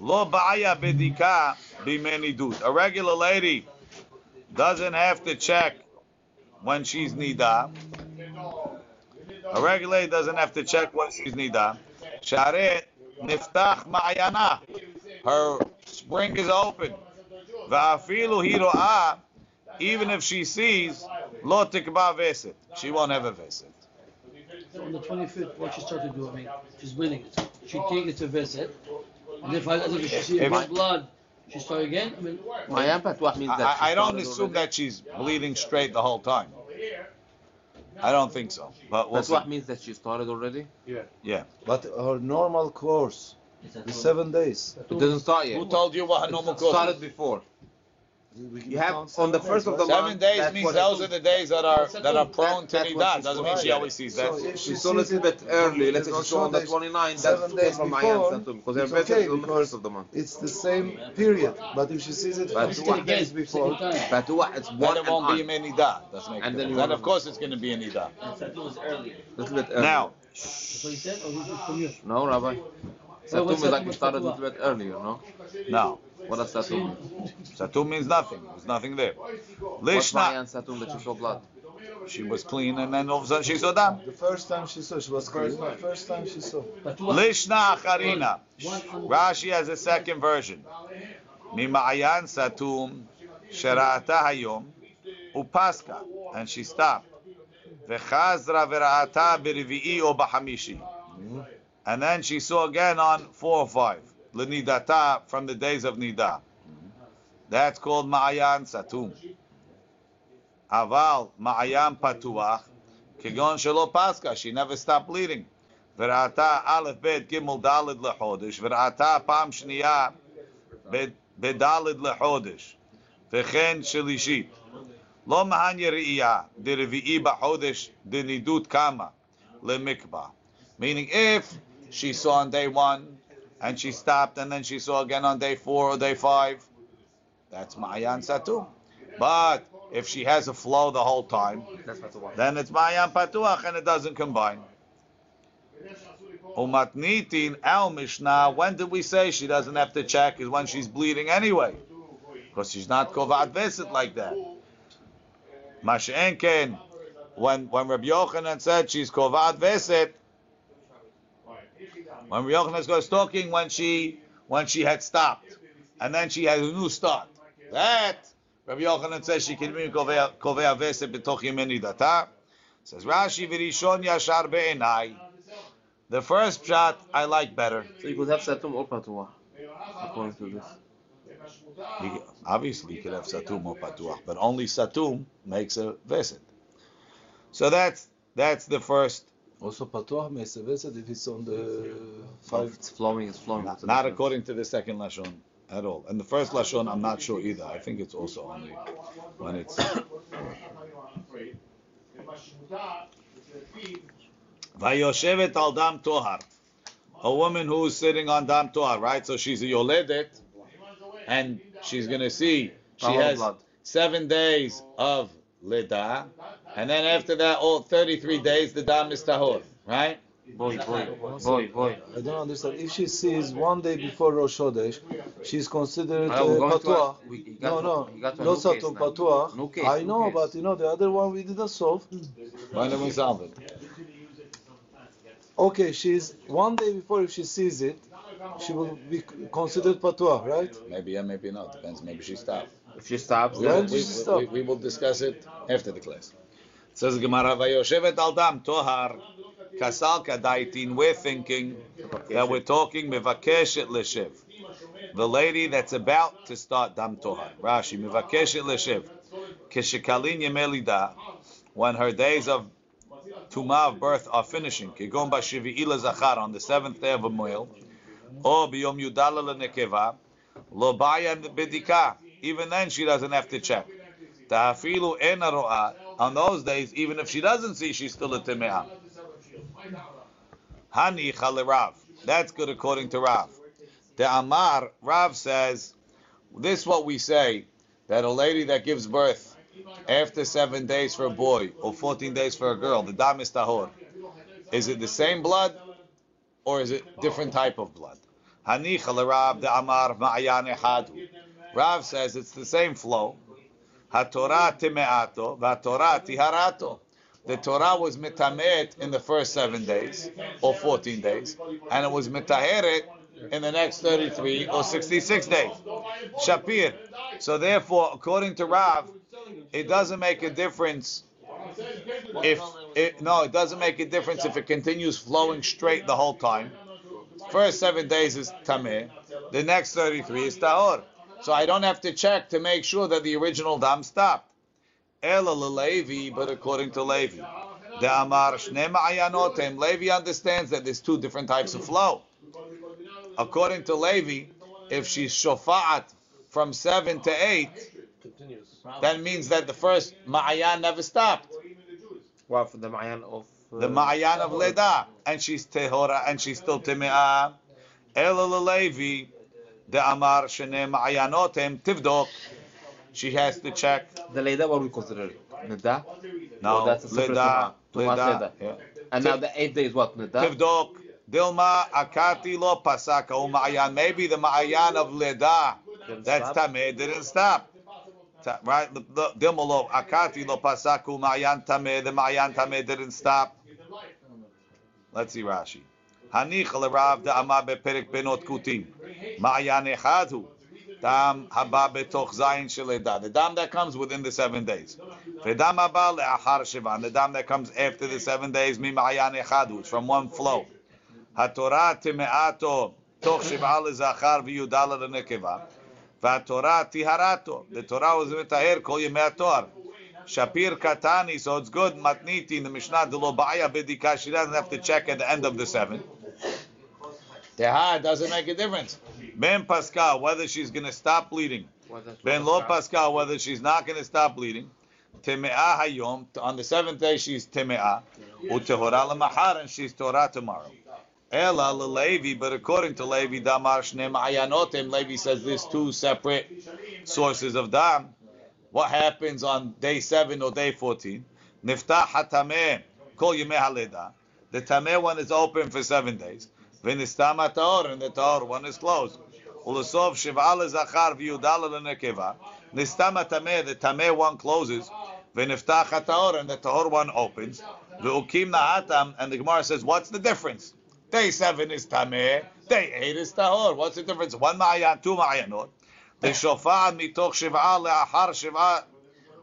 lo ba'aya bedika bimenidut. A regular lady doesn't have to check when she's nida. A regular doesn't have to check when she's nida. Share niftach ma'ayana. Her spring is open. Va'afilu hiro'ah. Even if she sees lo tikba veset, she won't have a veset. So on the 25th, what she started doing, I mean, she's bleeding. She take it to visit, and if I if she see If- red blood, she start again. I mean, Ma'ayan Patuach means that I, I don't assume that she's bleeding straight the whole time. I don't think so. But we'll see. Patuach means that she started already. Yeah. Yeah. But her normal course is seven days. It doesn't start yet. Who told you what her normal It course started before. We can You have on the first of the right? Seven month. days that's means what those are the days that are that are prone to That's nidah. Doesn't mean she right. always sees that. So She she saw a little bit early. Let's say she saw on the days- 29. seven That's days from my before, because her it's birthday okay is on the first of the month. it's the same period. But if she sees it But five what? days before, But what? It's Then one it and won't be on. a nidah. Doesn't make And then Then of course it's going to be a nidah. And Satum was earlier. Little bit early. Now, That's what he said, or he just from you? No, Rabbi. Satum what's is like Satum? you started a little bit earlier, no? no. What does Satum mean? Satum means nothing. There's nothing there. What's Lishna, Mayan Satum that she saw blood? she was clean, and then all of a sudden she saw dam. the first time she saw, she was clean. The first time she saw. But what? Lishna acharina. One Rashi has a second version. Mima'ayan satum shera'ata hayom upaska, and she stopped. V'chazra v'ra'ata b'revi'i o b'hamishi. Mm-hmm. And then she saw again on four or five L'nidata from the days of nida. That's called ma'ayan satum. Aval ma'ayan patuach. Kigon shelo paska. She never stopped bleeding. וראתה א', ב', ג', ד' לחודש, וראתה פעם שנייה ב- בד' לחודש, וכן שלישית. לא מהניה ראייה, דרביעי בחודש, דנידות קמה, למקבע. Meaning if she saw on day one, and she stopped, and then she saw again on day four or day five, that's Ma'ayan Satum. But if she has a flow the whole time, That's what the one. then it's Ma'ayan Patuach and it doesn't combine. Umatnitin al Mishnah, when did we say she doesn't have to check? Is when she's bleeding anyway. Because she's not Kovat Vesit like that. Mash'enken, when, when Rabbi Yochanan said she's Kovat Vesit, when Rabbi Yochanan was talking when she when she had stopped, and then she had a new start. That Rabbi Yochanan says she can be Kovea Vesit b'toch yemeni data. Says Rashi v'rishon yashar be'enai. The first shot I like better. So you could have Satum or Patuah, according to this. He, obviously, he could have satum or patuach, but only satum makes a veset. So that's that's the first. Also, patuach makes a visit if it's on the If five. it's flowing, it's flowing. Not, not according to the second lashon at all, and the first lashon I'm not sure either. I think it's also only when it's. Vayoshevet al dam tohar, a woman who's sitting on dam tohar, right? So she's a yoledet, and she's gonna see she has seven days of leda, and then after that, all 33 days the dam is tahor, right? Boy, boy, boy, boy. I don't understand. If she sees one day before Rosh Chodesh, she's considered uh, Ah, we're going to patuach. a- we- No, no, he to a no satum now. patuach. New case, I know, case. but you know the other one we didn't solve. Why don't we solve it? Okay, she's one day before. If she sees it, she will be considered patuach, right? Maybe yeah, maybe not. Depends. Maybe she stopped. If she stops, We, When will- we, we- stop? we- we will discuss it after the class. It says Gemara Vayoshevet al dam tohar kasal kadaitin. We're thinking that we're talking mevakeshet leshev. The lady that's about to start dam tohar. Rashi mevakeshet leshev. Keshekalin yemelida. When her days of Tumah of birth are finishing. Kigon bashivi'i zachar on the seventh day of a male. Or biyom yudala lenekeva. Lo baya bedika. Even then, she doesn't have to check. Ta'afilu ena ro'a. On those days, even if she doesn't see, she's still a teme'ah. Hani Rav. That's good according to Rav. The Amar, Rav says, this is what we say, that a lady that gives birth after seven days for a boy or 14 days for a girl, the dam is tahor. Is it the same blood or is it different type of blood? Hani Rav, the Amar, ma'ayan echadu. Rav says it's the same flow. HaTorah time'ato, v'haTorah tiharato. The Torah was mitamet in the first seven days or 14 days, and it was mitaheret in the next 33 or 66 days. Shapir. So therefore, according to Rav, it doesn't make a difference if it, no, it doesn't make a difference if it continues flowing straight the whole time. First seven days is tameh, the next 33 is tahor. So I don't have to check to make sure that the original dam stopped. Ela Levi, but according to Levi. The Amar Shne Ma'ayanotem, Levi understands that there's two different types of flow. According to Levi, if she's shofa'at from seven to eight, That means that the first Ma'ayan never stopped. Well, for the Ma'ayan of uh, The Ma'ayan of Leda. And she's Tehora and she's still Time'ah. Ela Levi. The Amar Shene Ma'ayanotem Tivdok. She has to check. the Leda, what we consider it? Nida? No, Oh, that's a Leda. Leda. Yeah. And now the eighth day is what? Nida? Tivdok. Dilma Akati lo pasaka Ma'ayan. Maybe the Ma'ayan of Leda. That's? Tameh. Didn't stop. Right? Dilma lo Akati lo pasaku Ma'ayan Tameh. The Ma'ayan Tameh didn't stop. Let's see Rashi. Hanich lerav da'ama beperek benot kutim. Ma'ayan echad hu. Dam haba betoch zayin sheleda. The dam that comes within the seven days. V'dam haba le'achar shivan. The dam that comes after the seven days. Mi ma'ayan echad hu. It's from one flow. HaTorah time'ato toch shiv'a lezachar v'yudal lenekeva. והתורה טיהרתו. The Torah was מטהר כל ימי התואר. Shapir Katani, so it's good. Matniti in the Mishnah, the Lobaya Bidika, she doesn't have to check at the end of the seven. Tehar doesn't make a difference. Ben Pascal, whether she's going to stop bleeding. Ben Lo Pascal, whether she's not going to stop bleeding. Teme'ah Hayom, on the seventh day she's Teme'ah. Utehora Lamahar, and she's Torah tomorrow. Ela Levi, but according to Levi, Damar Shne Ma'ayanotim, Levi says there's two separate sources of Dam. What happens on day 7 or day 14? Niftah hatameh kol haleda. The tameh one is open for seven days. V'nistam hataor, and the taor one is closed. Ulasov shiv'a lezachar v'yudal lenekeva. Nistama hatameh, the tameh one closes. V'niftach hataor, and the taor one opens. V'ukim nahatam, and the Gemara says, what's the difference? Day 7 is tameh, day 8 is tahor. What's the difference? One ma'ayan, two ma'ayanot. The shofar mitoch shiv'a le'achar shiv'a.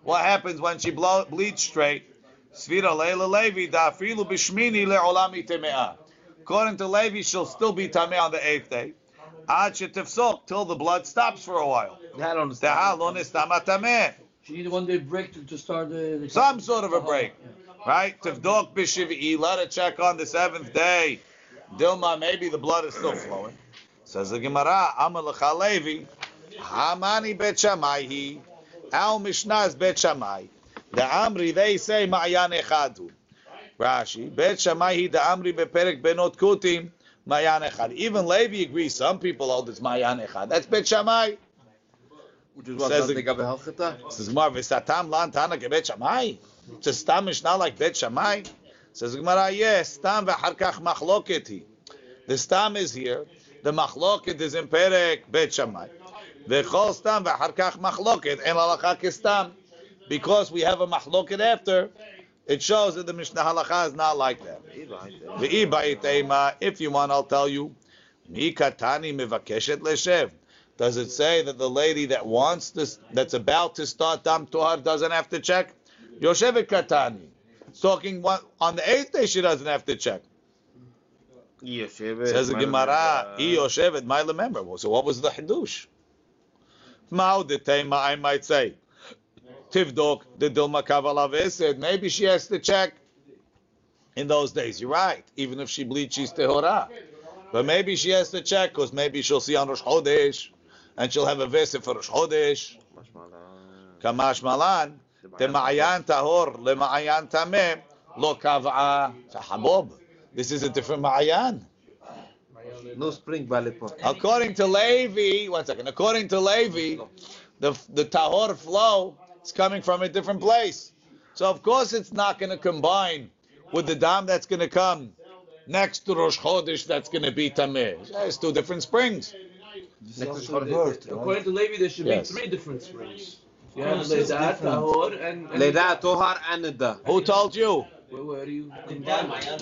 What happens when she bleeds straight? Svira leila levi da'afilu b'shmini le'olami teme'ah. According to Levi, she'll still be tameh on the eighth day. Ad shetifsok, till the blood stops for a while. I don't understand. lo nistama tameh. She need a one day break to, to start the, the Some sort of a break. Right? Tivdok b'shiv'i, let her check on the seventh day. Dilma, maybe the blood is still flowing. Says the Gemara, Amar lecha Levi, Hamani bet Shammai hi, Al Mishnah's bet Shammai. The Amri, they say Ma'ayan echadu. Rashi, bet Shammai hi, the Amri beperek benot kutim, Ma'ayan echad. Even Levi agrees, some people hold it's Ma'ayan echad. That's bet Shammai. Which is what Says the- Halchata? Says Gemara, v'satam lan tana kebet Shammai. A stam mishnah like bet Shammai. Says Gemara, yes, stam v'achar kach machloket. The stam is here. The machloket is in perek bet Shammai. V'chol stam v'achar kach machloket en halacha kestam. Because we have a machloket after, it shows that the mishnah halacha is not like that. If you want, I'll tell you. Mi katani mevakeshet leshev. Does it say that the lady that wants this, that's about to start dam tuhar, doesn't have to check? Yoshevet katani. It's talking one, on the eighth day she doesn't have to check. Says the Gemara, "I Yoshevet, my remember." So what was the hadush? Mao I might say. Tivdok the Dilma Kavala maybe she has to check in those days. You're right. Even if she bleeds, she's tehora. But maybe she has to check because maybe she'll see on Rosh Chodesh and she'll have a vese for Rosh Chodesh. Kamash Malan. The Ma'ayan tahor lema'ayan tameh lo kav'a. This is a different ma'ayan. No spring. According to Levi, one second. According to Levi, the the tahor flow is coming from a different place. So of course it's not going to combine with the dam that's going to come next to Rosh Chodesh. That's going to be tameh. It's two different springs. It's also birth. According to Levi, there should Yes. be three different springs. You have Ledat. Tahor, and. and Leda, Tohar, and Who told you? Where, do you.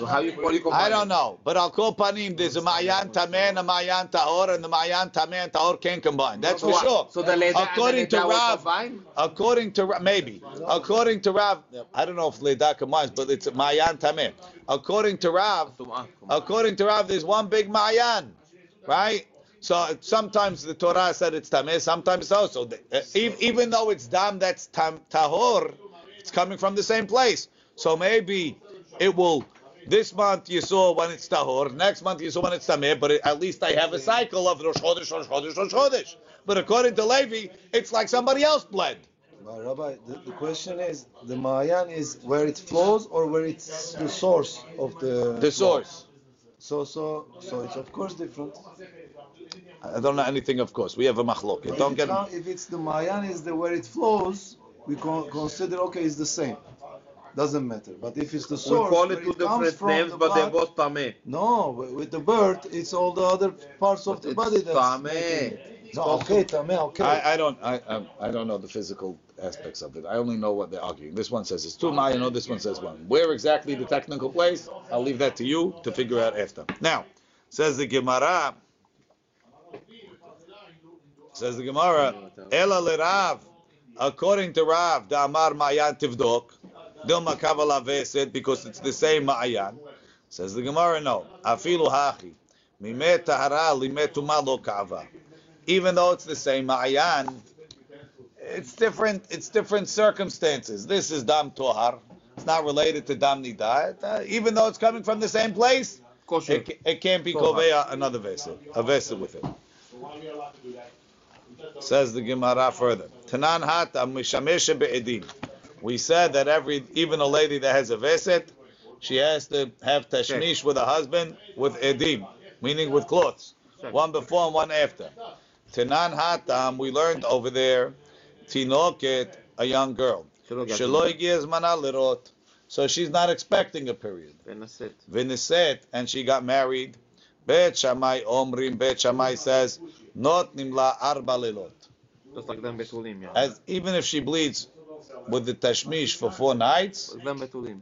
How you, do you? I don't know, but I'll call panim. There's a ma'ayan tameh and a ma'ayan tahor, and the ma'ayan tameh and tahor can combine. That's for sure. So the Leda According to Rav. According to maybe, according to Rav, I don't know if Leda combines, but it's Mayan Tameh. According to Rav, according to Rav, there's one big Mayan, right? So sometimes the Torah said it's Tameh, sometimes also. uh, Even though it's Dam that's tam, Tahor, it's coming from the same place. So maybe it will This month you saw when it's tahor. Next month you saw when it's tameh. But at least I have a cycle of Rosh Chodesh, Rosh Chodesh, Rosh Chodesh. But according to Levi, it's like somebody else bled. But Rabbi, the, the question is, the Mayan is where it flows or where it's the source of the The source. So so so it's of course different. I don't know anything, of course. We have a machlok. If, Don't get can't- if it's the Mayan is the where it flows, we con- consider okay it's the same. Doesn't matter. But if it's the source, We call it two different names, the but they're both tameh. No, with the bird, it's all the other parts of But the it's body that's tameh. It's No, okay, tameh, okay. I, I don't I, I I don't know the physical aspects of it. I only know what they're arguing. This one says it's two I know this one says one. Where exactly the technical place? I'll leave that to you to figure out after. Now, says the Gemara. Says the Gemara. Ela lerav. According to Rav, the Amar Ma'ayan Tivdok. Dilma Kavala Veset because it's the same Ma'ayan. Says the Gemara, no. Afilu hachi. Mimet tahara limet tuma lo kava. Even though it's the same Ma'ayan, it's different. It's different circumstances. This is dam tohar. It's not related to dam nidah. Uh, even though it's coming from the same place, it, it can't be koveya another vessel, a vessel with it. Says the Gemara further. Tanan hata mishamesha be'edim. We said that every, even a lady that has a veset, she has to have tashmish with a husband with edim, meaning with cloths, one before and one after. Tenan hatam, we learned over there, tinoket, a young girl. So she's not expecting a period. Viniset. And she got married. Bet Omrim, Bet says, not nimla arba lilot. Just like them betulim, yeah. As even if she bleeds with the tashmish for four nights, Them betulim.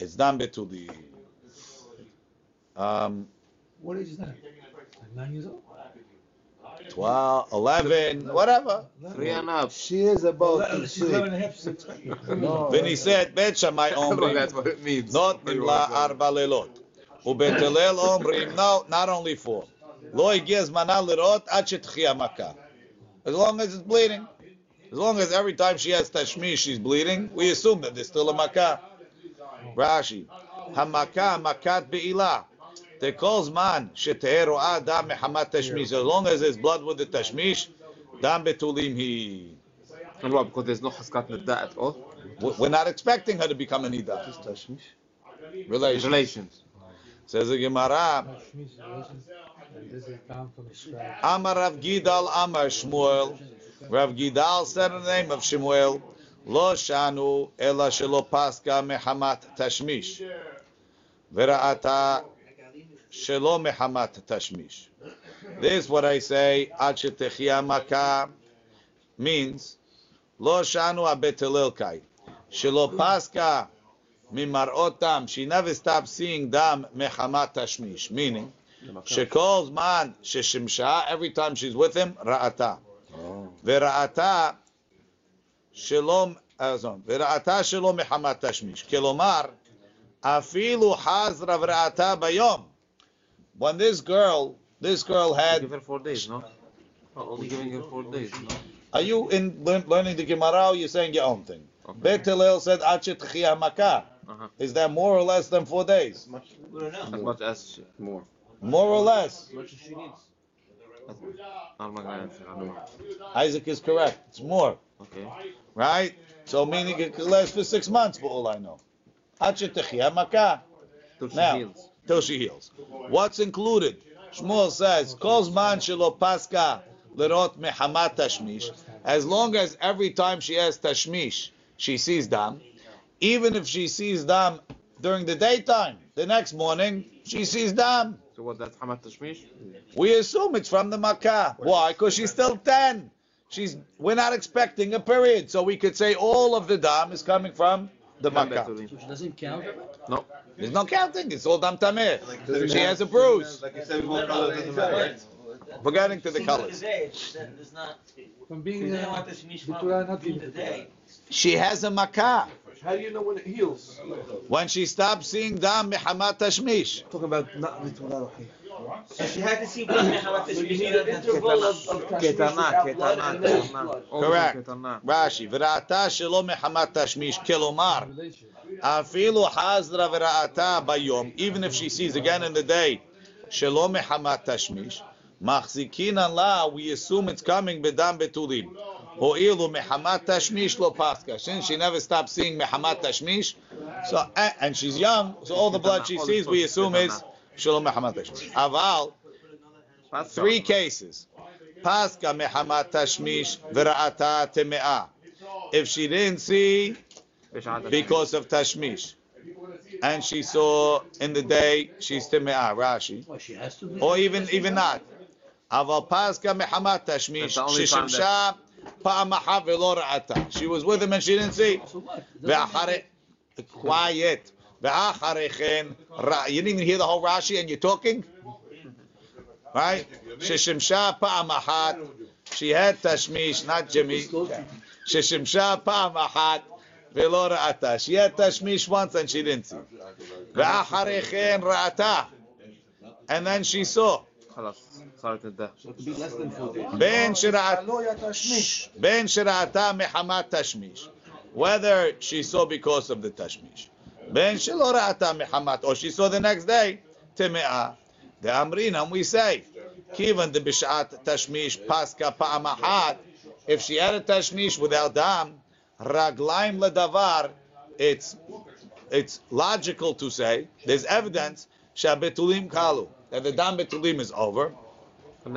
it's done betuli. Um, What age is that? Like nine years old? 12, 11, whatever. Three and up. She is about to She's 11 and sleep. a half, she's expecting. No, Then he said, Bet Shammai Omrim, That's what it means. Not nimla arba lelot. ובתלל אומרים, no, not only four. לא הגיע זמנה לראות עד שתחיה מכה. As long as it's bleeding. As long as every time she has tashmish, she's bleeding, we assume that there's still a makah. Rashi, hamakah makat be'ilah. They calls man sheteru adam ah, mehamat tashmish. As long as there's blood with the tashmish, dam betulim he. And why? Because there's no haskat nida at all. We're not expecting her to become an ida. Just tashmish. Relations. Relations. Says the Gemara. Amar Rav Gidal Amar Shmuel. Rav Gidal said in the name of Shmuel, Lo shanu ela shelo paska mehamat tashmish. Vera'ata shelo mehamat tashmish. This is what I say, ad shetechia maka, means, Lo shanu abetelil kai. Shelo paska mimarotam. She never stopped seeing dam mehamat tashmish. Meaning, she calls man sheshimsha every time she's with him ra'ata. ורעתה שלום, עזוב, ורעתה שלא מחמת תשמיש. כלומר, אפילו חזרה וראתה ביום. When this girl, this girl had, Give her four days, no? Only giving her four days, no? are you in learn, learning the Gemara or you saying your own thing? Okay. Bet Hillel said, "Ad shetchia makah." Uh-huh. Is that more or less than four days? We don't know. As much as she, More. More or less. As much as she needs. Isaac is correct. It's more, Okay. right? So meaning it could last for six months, for all I know. Ad shetchia makah. Till she Now, heals. till she heals. What's included? Shmuel says, "Kol zman shelo paska lerot mehamat tashmish." As long as every time she has tashmish, she sees dam, even if she sees dam during the daytime, the next morning she sees dam. So what? That's hamat tashmish. We assume it's from the makkah. Why? Because she's still ten. She's. We're not expecting a period, so we could say all of the dam is coming from the Them makkah. betulim. So she doesn't count? No. There's no counting. It's all dam tameh. She has a bruise. Like you said, we won't know. It doesn't matter, right? We're getting to the colors. today, it's- it's not. From being didn't uh, the shmish B'Torah, from not during even the day. She has a makkah. How do you know when it heals? When she stops seeing dam mehamat tashmish. Talking about not mitzvah so she had to see blood so you need an interval of, of ketana, ketana, ketana. Correct. Rashi, v'ra'ata shelo mehamat tashmish, kelomar. Afilu hazra v'ra'ata bayom. Even if she sees again in the day, shelo mehamat tashmish. Machzikin Allah, we assume it's coming bedam betulim. בתולים. הואילו מחמת תשמיש לא פסקה. Since she never stopped seeing מחמת תשמיש, so, and and she's young, so all the blood she sees, we assume is שלא מחמת תשמיש. אבל, Pascha. three cases. פסקה מחמת תשמיש וראתה טמאה. If she didn't see בשעת השמש. because of tashmish. And she saw in the day she's teme'ah, Rashi. Well, she has to be. Or even even not. אבל פסקה מחמת תשמיש, That's the only time ששימשה פעם אחת ולא ראתה. She was with him and she didn't see. So what? ואחרי, quiet. ואחרי כן, רא- you didn't even hear the whole Rashi and you're talking? Right? ששימשה פעם אחת, she had תשמיש, not Jimmy. ששימשה פעם אחת ולא ראתה. She had תשמיש once and she didn't see. ואחרי כן ראתה. And then she saw. خلاص صارت الده So it could be less than four days. בין שראתה, לא היה תשמיש. בין שראתה מחמת תשמיש. Whether she saw because of the תשמיש. בין שלא ראתה מחמת, or she saw the next day, טמאה. דאמרינם, we say, כיוון דבשעת תשמיש פסקה פעם אחת, if she had a תשמיש without דם, רגליים לדבר, it's, it's logical to say, there's evidence שהבתולים כלו, that the dam betulim is over. And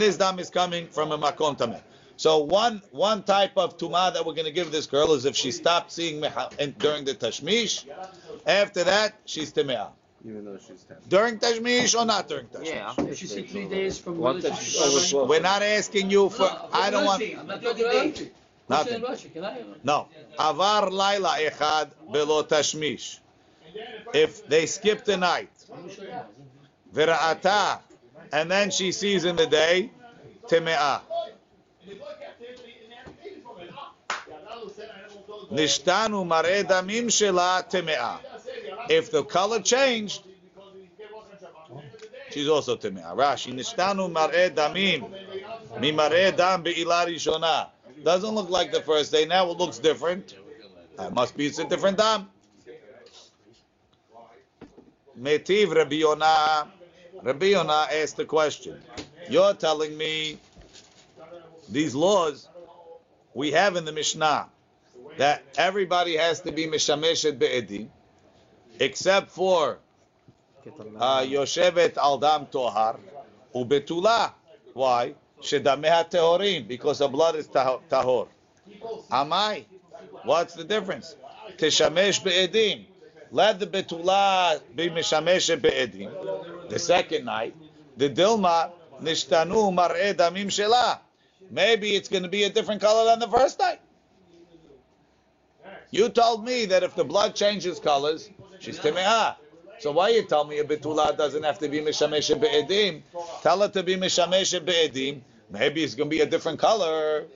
this dam is coming from a makom tameh. So one one type of tuma that we're going to give this girl is if she stopped seeing meha during the tashmish. After that, she's temeah. Even though she's ten. During Tashmish or not during Tashmish? Yeah, she said three days from what Tashmish. We're not asking you for. No, I don't want. I'm not Nothing. No. Avar Laila Echad Belo Tashmish. If they skip the night, v'ra'ata, and then she sees in the day, temeah. Nishtanu mare damim shela temeah. If the color changed, she's also temeah. Rashi, nishtanu mare damim, mi mare dam be'ilah rishona. Doesn't look like the first day. Now it looks different. That must be it's a different dam. Metiv Rabbi Yonah. Rabbi Yonah asked the question. You're telling me these laws we have in the Mishnah that everybody has to be mishameshet be'edim, except for uh, Yoshevet al dam tohar ubetula. Why? Shedameha tehorim because the blood is tah- tahor. Amai. What's the difference? Teshamesh be'edim. Let the betula be mishameshet be'edim. The second night, the dilma nishtanu mar'e damim shela. Maybe it's going to be a different color than the first night. You told me that if the blood changes colors, she's temeah. So why you tell me a betula doesn't have to be mishameshet be'edim? Tell her to be mishameshet be'edim. Maybe it's going to be a different color.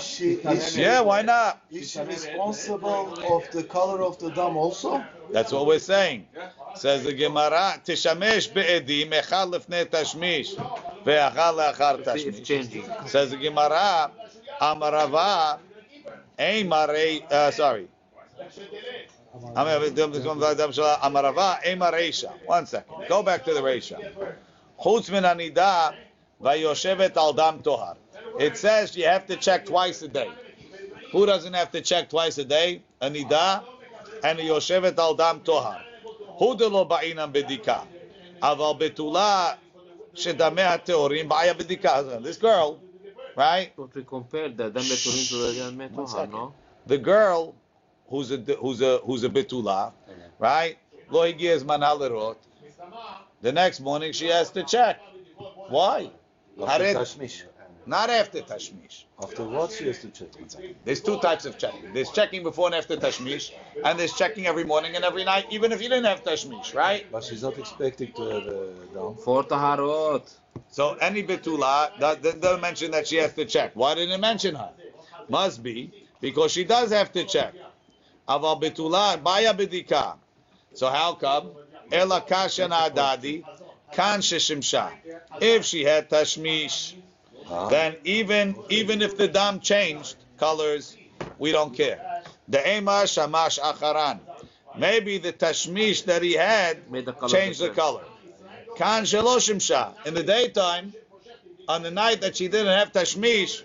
She, is, she, Yeah, why not? is she responsible of the color of the dam also? That's what we're saying. Says the Gemara, Tishamesh be'edim echal lefnei tashmish ve'achal le'achar It's tashmish. changing. Says the Gemara, Amarava, Eimarei, uh, sorry. Amarava, Eimareisha. One second. Go back to the Reisha. Chutz min anida, vayoshevet al dam tohar. It says you have to check twice a day. Who doesn't have to check twice a day? Anida and a yoshevet al dam tohar. Who de lo ba'inam bedika? Aval betula shedameh teorim ba'aya bedika. This girl, right? But we compare the dam beturim to the dam One no? The girl who's a who's a who's a betula, right? Lo higiez man halerot. The next morning she has to check. Why? After Hared- tashmish. Not after tashmish. After what she has to check? There's two types of checking. There's checking before and after tashmish, and there's checking every morning and every night, even if you didn't have tashmish, right? But she's not expecting to have uh, a dam. Four taharot. So any betula that that doesn't mention that she has to check. Why didn't it mention her? Must be because she does have to check. Aval betula baya bedika. So how come? Ela kasha adadi kan sheshimsha. If she had tashmish, then even even if the dam changed colors, we don't care. The ema shamash acharan. Maybe the tashmish that he had Made the color changed the color. Kan sheloshimsha. In the daytime, on the night that she didn't have tashmish,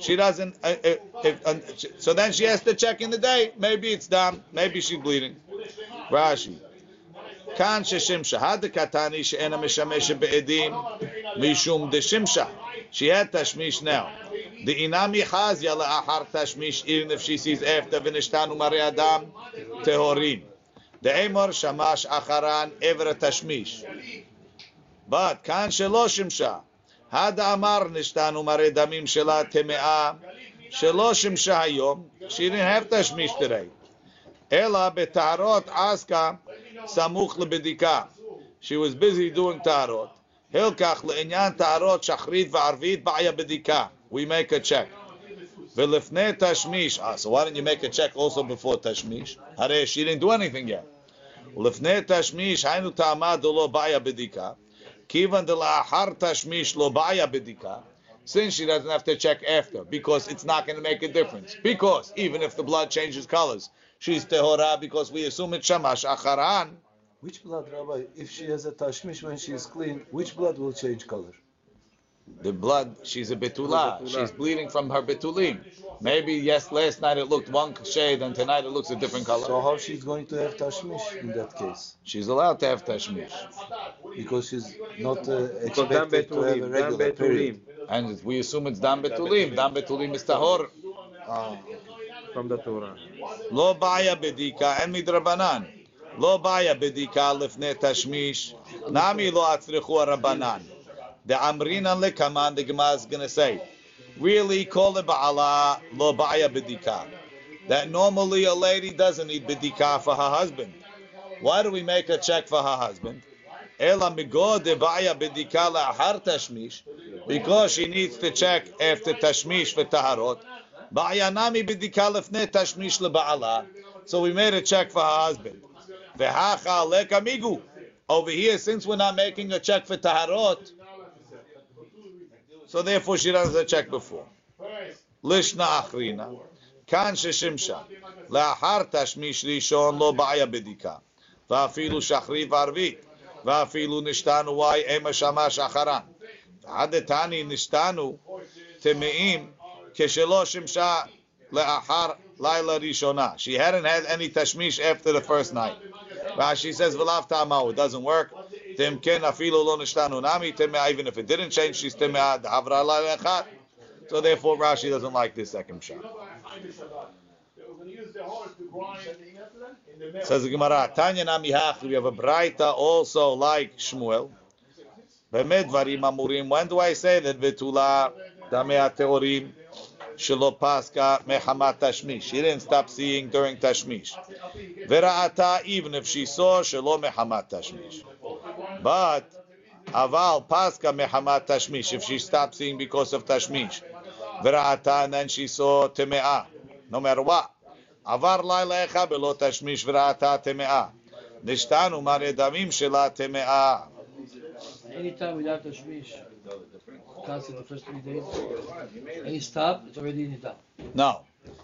she doesn't. Uh, uh, if, uh, so then she has to check in the day. Maybe it's dam. Maybe she's bleeding. Rashi. כאן ששם הדקתני שאין המשמש בעדים משום דשמשה, שיהיה תשמיש נאו. דאינמי חזיה לאחר תשמיש עיר נפשי סיז אפתא ונשתן מרי אדם טהורים. דאמור שמש אחרן עבר התשמיש. בת, כאן שלא שמשה. הדאמר נשתן מרי דמים שלה טמאה, שלא שמשה היום, שירים הפתא שמיש תראה. אלא בטהרות עסקה samuch lebedika. She was busy doing taharot. Hilkach le'inyan taharot shachrit va'arvit ba'ya bedika. We make a check. V'lefne tashmish. Ah, so why didn't you make a check also before tashmish? Hare, she didn't do anything yet. Lefne tashmish haynu ta'amad lo ba'ya bedika. Kivan de la'ahar tashmish lo ba'ya bedika since she doesn't have to check after because it's not going to make a difference. Because even if the blood changes colors, she's tehora because we assume it's shamash acharan. Which blood, Rabbi? If she has a tashmish when she is clean, which blood will change color? The blood, she's a betula. She's bleeding from her betulim. Maybe yes, last night it looked one shade and tonight it looks a different color. So how she's going to have tashmish in that case? She's allowed to have tashmish. Because she's not uh, Because dam expected to have a betulim, regular period. betulim And we assume it's dam betulim. Dam betulim is tahor. Ah, from the Torah. Lo baya bedika and midrabanan. Lo baya bedika lifne tashmish. Nami lo atzrichu rabanan. The amrina lekaman, the Gemara is going to say, really call it ba'ala lo baya bedika. That normally a lady doesn't need bedika for her husband. Why do we make a check for her husband? Because she needs to check after tashmish for taharot. נמי בדיקה לפני תשמיש לבעלה. So we made a check for her husband. והכה עלק מיגו. Over here, since we're not making a check for taharot, so therefore she does a check before. לישנה אחרינה, כאן ששימשה, לאחר תשמיש ראשון לא בעיה בדיקה, ואפילו שחרית וערבית, ואפילו נשתנו וואי אימה שמש אחרן. עדתני נשתנו טמאים Keshelo Shimsha Le'achar Laila Rishona. She hadn't had any tashmish after the first night. Rashi says V'lav Ta'amau. It doesn't work. Timken Afilu Lo Nishtanu Nami. Timea, even if it didn't change, she's teme'a. Davra Laila Echad. So therefore, Rashi doesn't like this second shot. Says the Gemara, Tanya Nami Hachli. We have a brayta also like Shmuel. When do I say that Vetula Damea Teorim? shelo paska mehamat tashmish? She didn't stop seeing during tashmish. Vera'ata, even if she saw shelo mehamat tashmish. But aval paska mehamat tashmish, if she stopped seeing because of tashmish. Vera'ata, and then she saw teme'ah, no matter what. עבר לילה אחד בלא תשמיש וראתה טמאה. נשתנו מראה דמים שלה טמאה. Anytime without tashmish, constant the first three days, any stop, it's already in the No.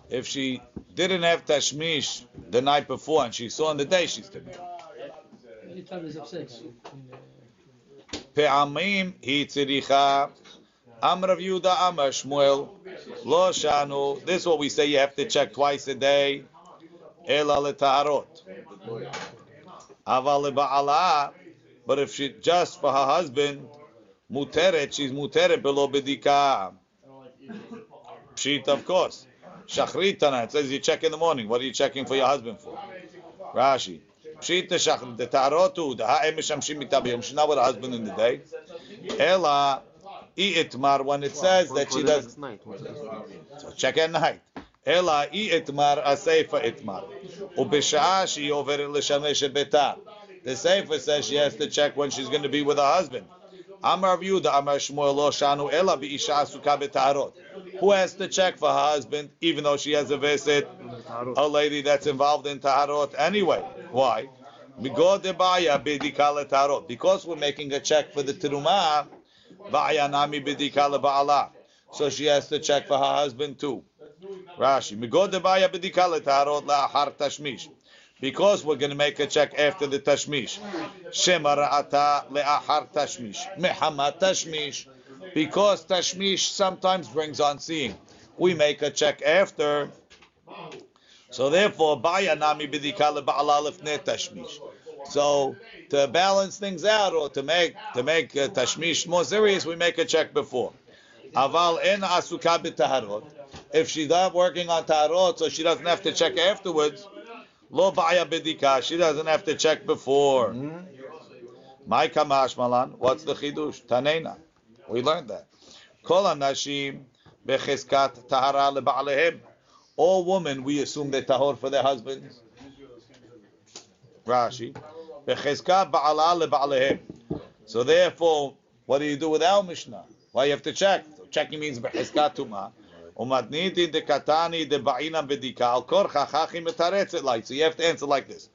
If she didn't have tashmish the night before and she saw on the day, she's טמאה. Anytime there's upset. פעמים היא צריכה, אמר רב יהודה אמר שמואל, לא שענו, this is what we say you have to check twice a day, אלא לטהרות. אבל לבעלה, but if she, just for her husband, מותרת, she's מותרת בלא בדיקה. Pshit, of course. Shachrit tonight, it says you check in the morning. What are you checking for your husband for? Rashi. Pshit shachrit, the tarotu, the ha'em mishamshim mitabiyim. She's not with her husband in the day. Ela, i itmar, when it says that she does, night. so check at night. Ela, i itmar, a seifa itmar. Ubishah, she overet l'shamesh et beta. The seifa says she has to check when she's going to be with her husband. Amar Yehuda, Amar Shmuel, lo shanu ela bi'isha asuka b'tarot. Who has to check for her husband, even though she has a visit, a lady that's involved in taharot anyway? Why? Because we're making a check for the teruma, ba'ya nami bidika leba'ala. So she has to check for her husband too. Rashi. Migo debaya bidika letarot la'achar tashmish. Because we're going to make a check after the tashmish. Shema ra'ata le'achar tashmish. Mehamat tashmish. Because tashmish sometimes brings on seeing. We make a check after. So therefore, baya nami bidika leba'ala lifnei tashmish. So to balance things out or to make to make uh, tashmish more serious, we make a check before. Aval en asuka b'taharot. If she's not working on taharot, so she doesn't have to check afterwards. Lo ba'ya bidika. She doesn't have to check before. Mm-hmm. My kamash malan. What's the chidush? Tanena. We learned that. Kol anashim becheskat tahara leba'alehem. All women, we assume they're tahor for their husbands. Rashi. Becheskat ba'ala leba'alehem. So therefore, what do you do with our Mishnah? Why you have to check? Checking means becheskat tuma. Umatniti de katani de ba'ina bedika al kor chachachi metaretzet like. So you have to answer like this.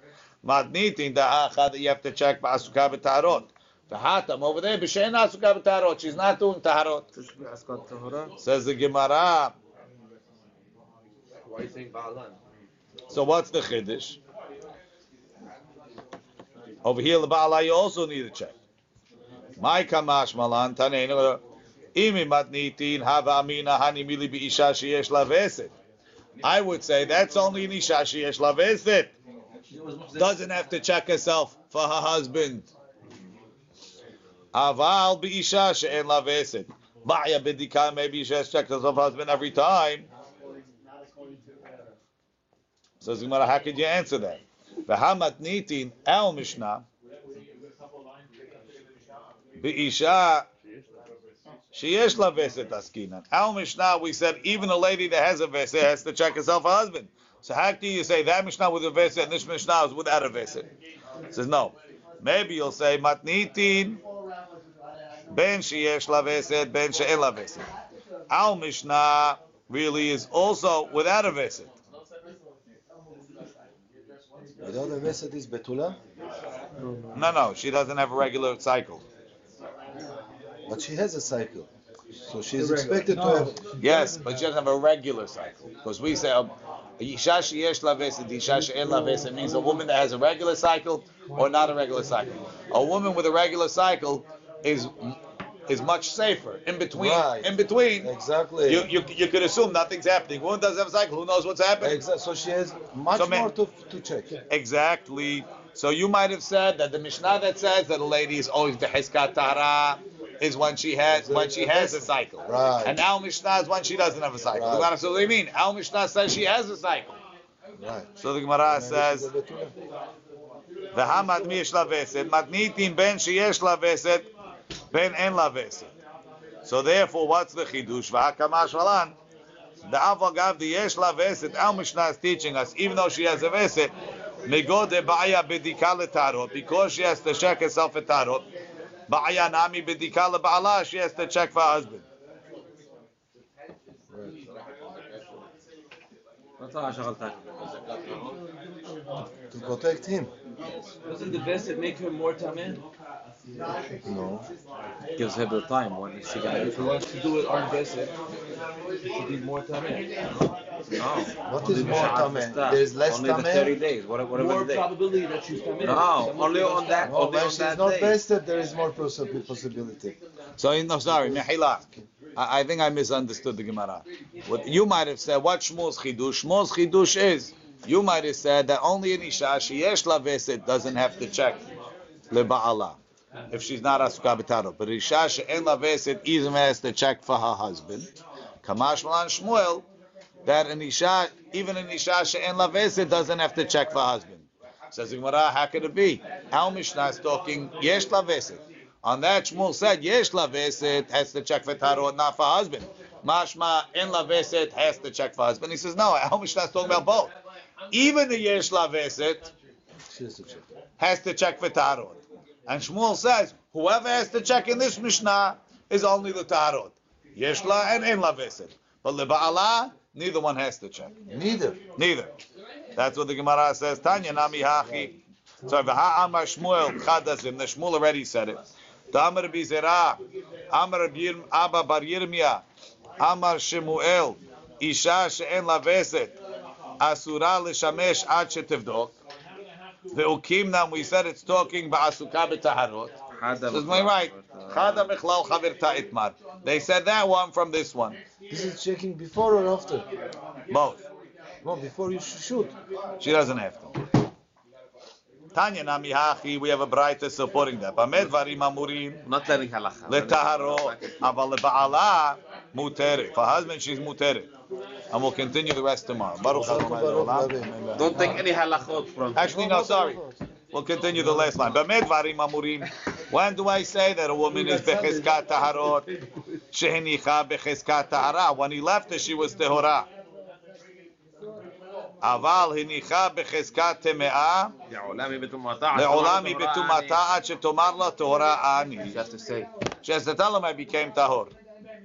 Matniti de acha that you have to check ba'asuka b'tarot. V'hatam over there b'shein asuka b'tarot. She's not doing tarot. Says the Gemara. Why are you saying Ba'alan? So what's the chiddush? Over here, the Ba'ala, you also need to check. My kamash malan taneinu I would say that's only an isha sheyesh la veset. Doesn't have to check herself for her husband. Aval bi'isha she'en la veset. Ba'ya bidika, maybe she has checked herself for husband every time. Says Gemara, how could you answer that? V'hamat nitin el mishnah Be'isha sheyesh la veset askinan. Al mishnah we said even a lady that has a veset has to check herself a husband. So how can you say that mishnah with a veset and this mishnah is without a veset? Says no. Maybe you'll say matnitin ben sheyesh la veset ben she'en la veset. Al mishnah really is also without a veset. Without a veset is betula, No, no, she doesn't have a regular cycle. But she has a cycle. So she's is expected to have. Yes, but she doesn't have a regular cycle. Because we say, um, Isha sheyesh la veset, Isha she'en la means a woman that has a regular cycle or not a regular cycle. A woman with a regular cycle is is much safer. In between, Right. in between, Exactly. you, you you could assume nothing's happening. Woman doesn't have a cycle. Who knows what's happening? Exactly. So she has much So, more to, to check. Exactly. So you might have said that the Mishnah that says that a lady is always beheskat tara is when she has when she has a cycle. Right. And now Mishnah is when she doesn't have a cycle. Right. The Gemara says, what do you mean? Al Mishnah says she has a cycle. Right. So the Gemara says, "V'hamad mi yesh la veset, matnitin ben sheyesh la veset, ben en la veset." So therefore, what's the chidush? Valan. The avagav the yesh la veset. Al Mishnah is teaching us, even though she has a veset, mego de ba'aya bedika letarot, because she has to check herself at tarot. Ba'aya nami bedika leba'ala, she has to check for her husband. To protect him. Doesn't the Veset make her more tameh? No. Gives her the time when she got If she wants to do it on Veset, she should be more tameh. No. What is more tameh? There is less Only the 30 days, whatever, whatever More the day. probability that she's tameh. No, only on that, Oh, only when on she's that not day. vested, there is more possi- possibility. So no, sorry, mehila. I, I think I misunderstood the Gemara. What you might have said, what Shmuel's chidush? Shmuel's chidush is you might have said that only an isha sheyesh la veset doesn't have to check leba'ala if she's not asuka b'taro. But isha she'en la veset even has to check for her husband. Kamash malan Shmuel that an isha even an isha she'en la veset doesn't have to check for husband. Says Gemara, how could it be? Al Mishnah is talking yesh la veset. On that, Shmuel said, Yesh la veset has to check for tarot, not for husband. Mashma in la veset has to check for husband. He says, no, Al Mishnah is talking about both. Even the Yesh la veset She has to check. has to check for tarot. And Shmuel says, whoever has to check in this Mishnah is only the tarot. Yesh la and in la. But le ba'ala, neither one has to check. Neither. Neither. That's what the Gemara says. Tanya nami hachi. Sorry, V'ha Amar Shmuel Chadazim. The Shmuel already said it. Damar Bizera, Amar Abba Bar Yirmiyah, Amar Shemuel, Isha she'en la veset, Asura l'shamesh ad shetivdok. Ve'ukimnam, we said it's talking ba'asuka b'taharot. Hada This is my right. Chada mechlal chavirta itmar. They said that one from this one. This is checking before or after? Both. No, before you sh- shoot. She doesn't have to. Tanya nami hachi, we have a brayta supporting that. Bamed varim amurim Not learning halacha. letaharot, aval leba'ala muteret. For husband, she's muteret And we'll continue the rest tomorrow. Baruch Adonai Baruch le'olam. Rabbeinu. Don't take any halachot from. Actually, no, sorry. We'll continue the last line. Bamed varim amurim. When do I say that a woman is becheskat taharot? Shehenicha becheskat tahara. When he left her, she was tehora. אבל הניחה בחזקת טמאה, לעולם היא בטומאתה. לעולם היא בטומאתה עד שתאמר לה טהורה אני. She has to say. She has to tell him I became tahor.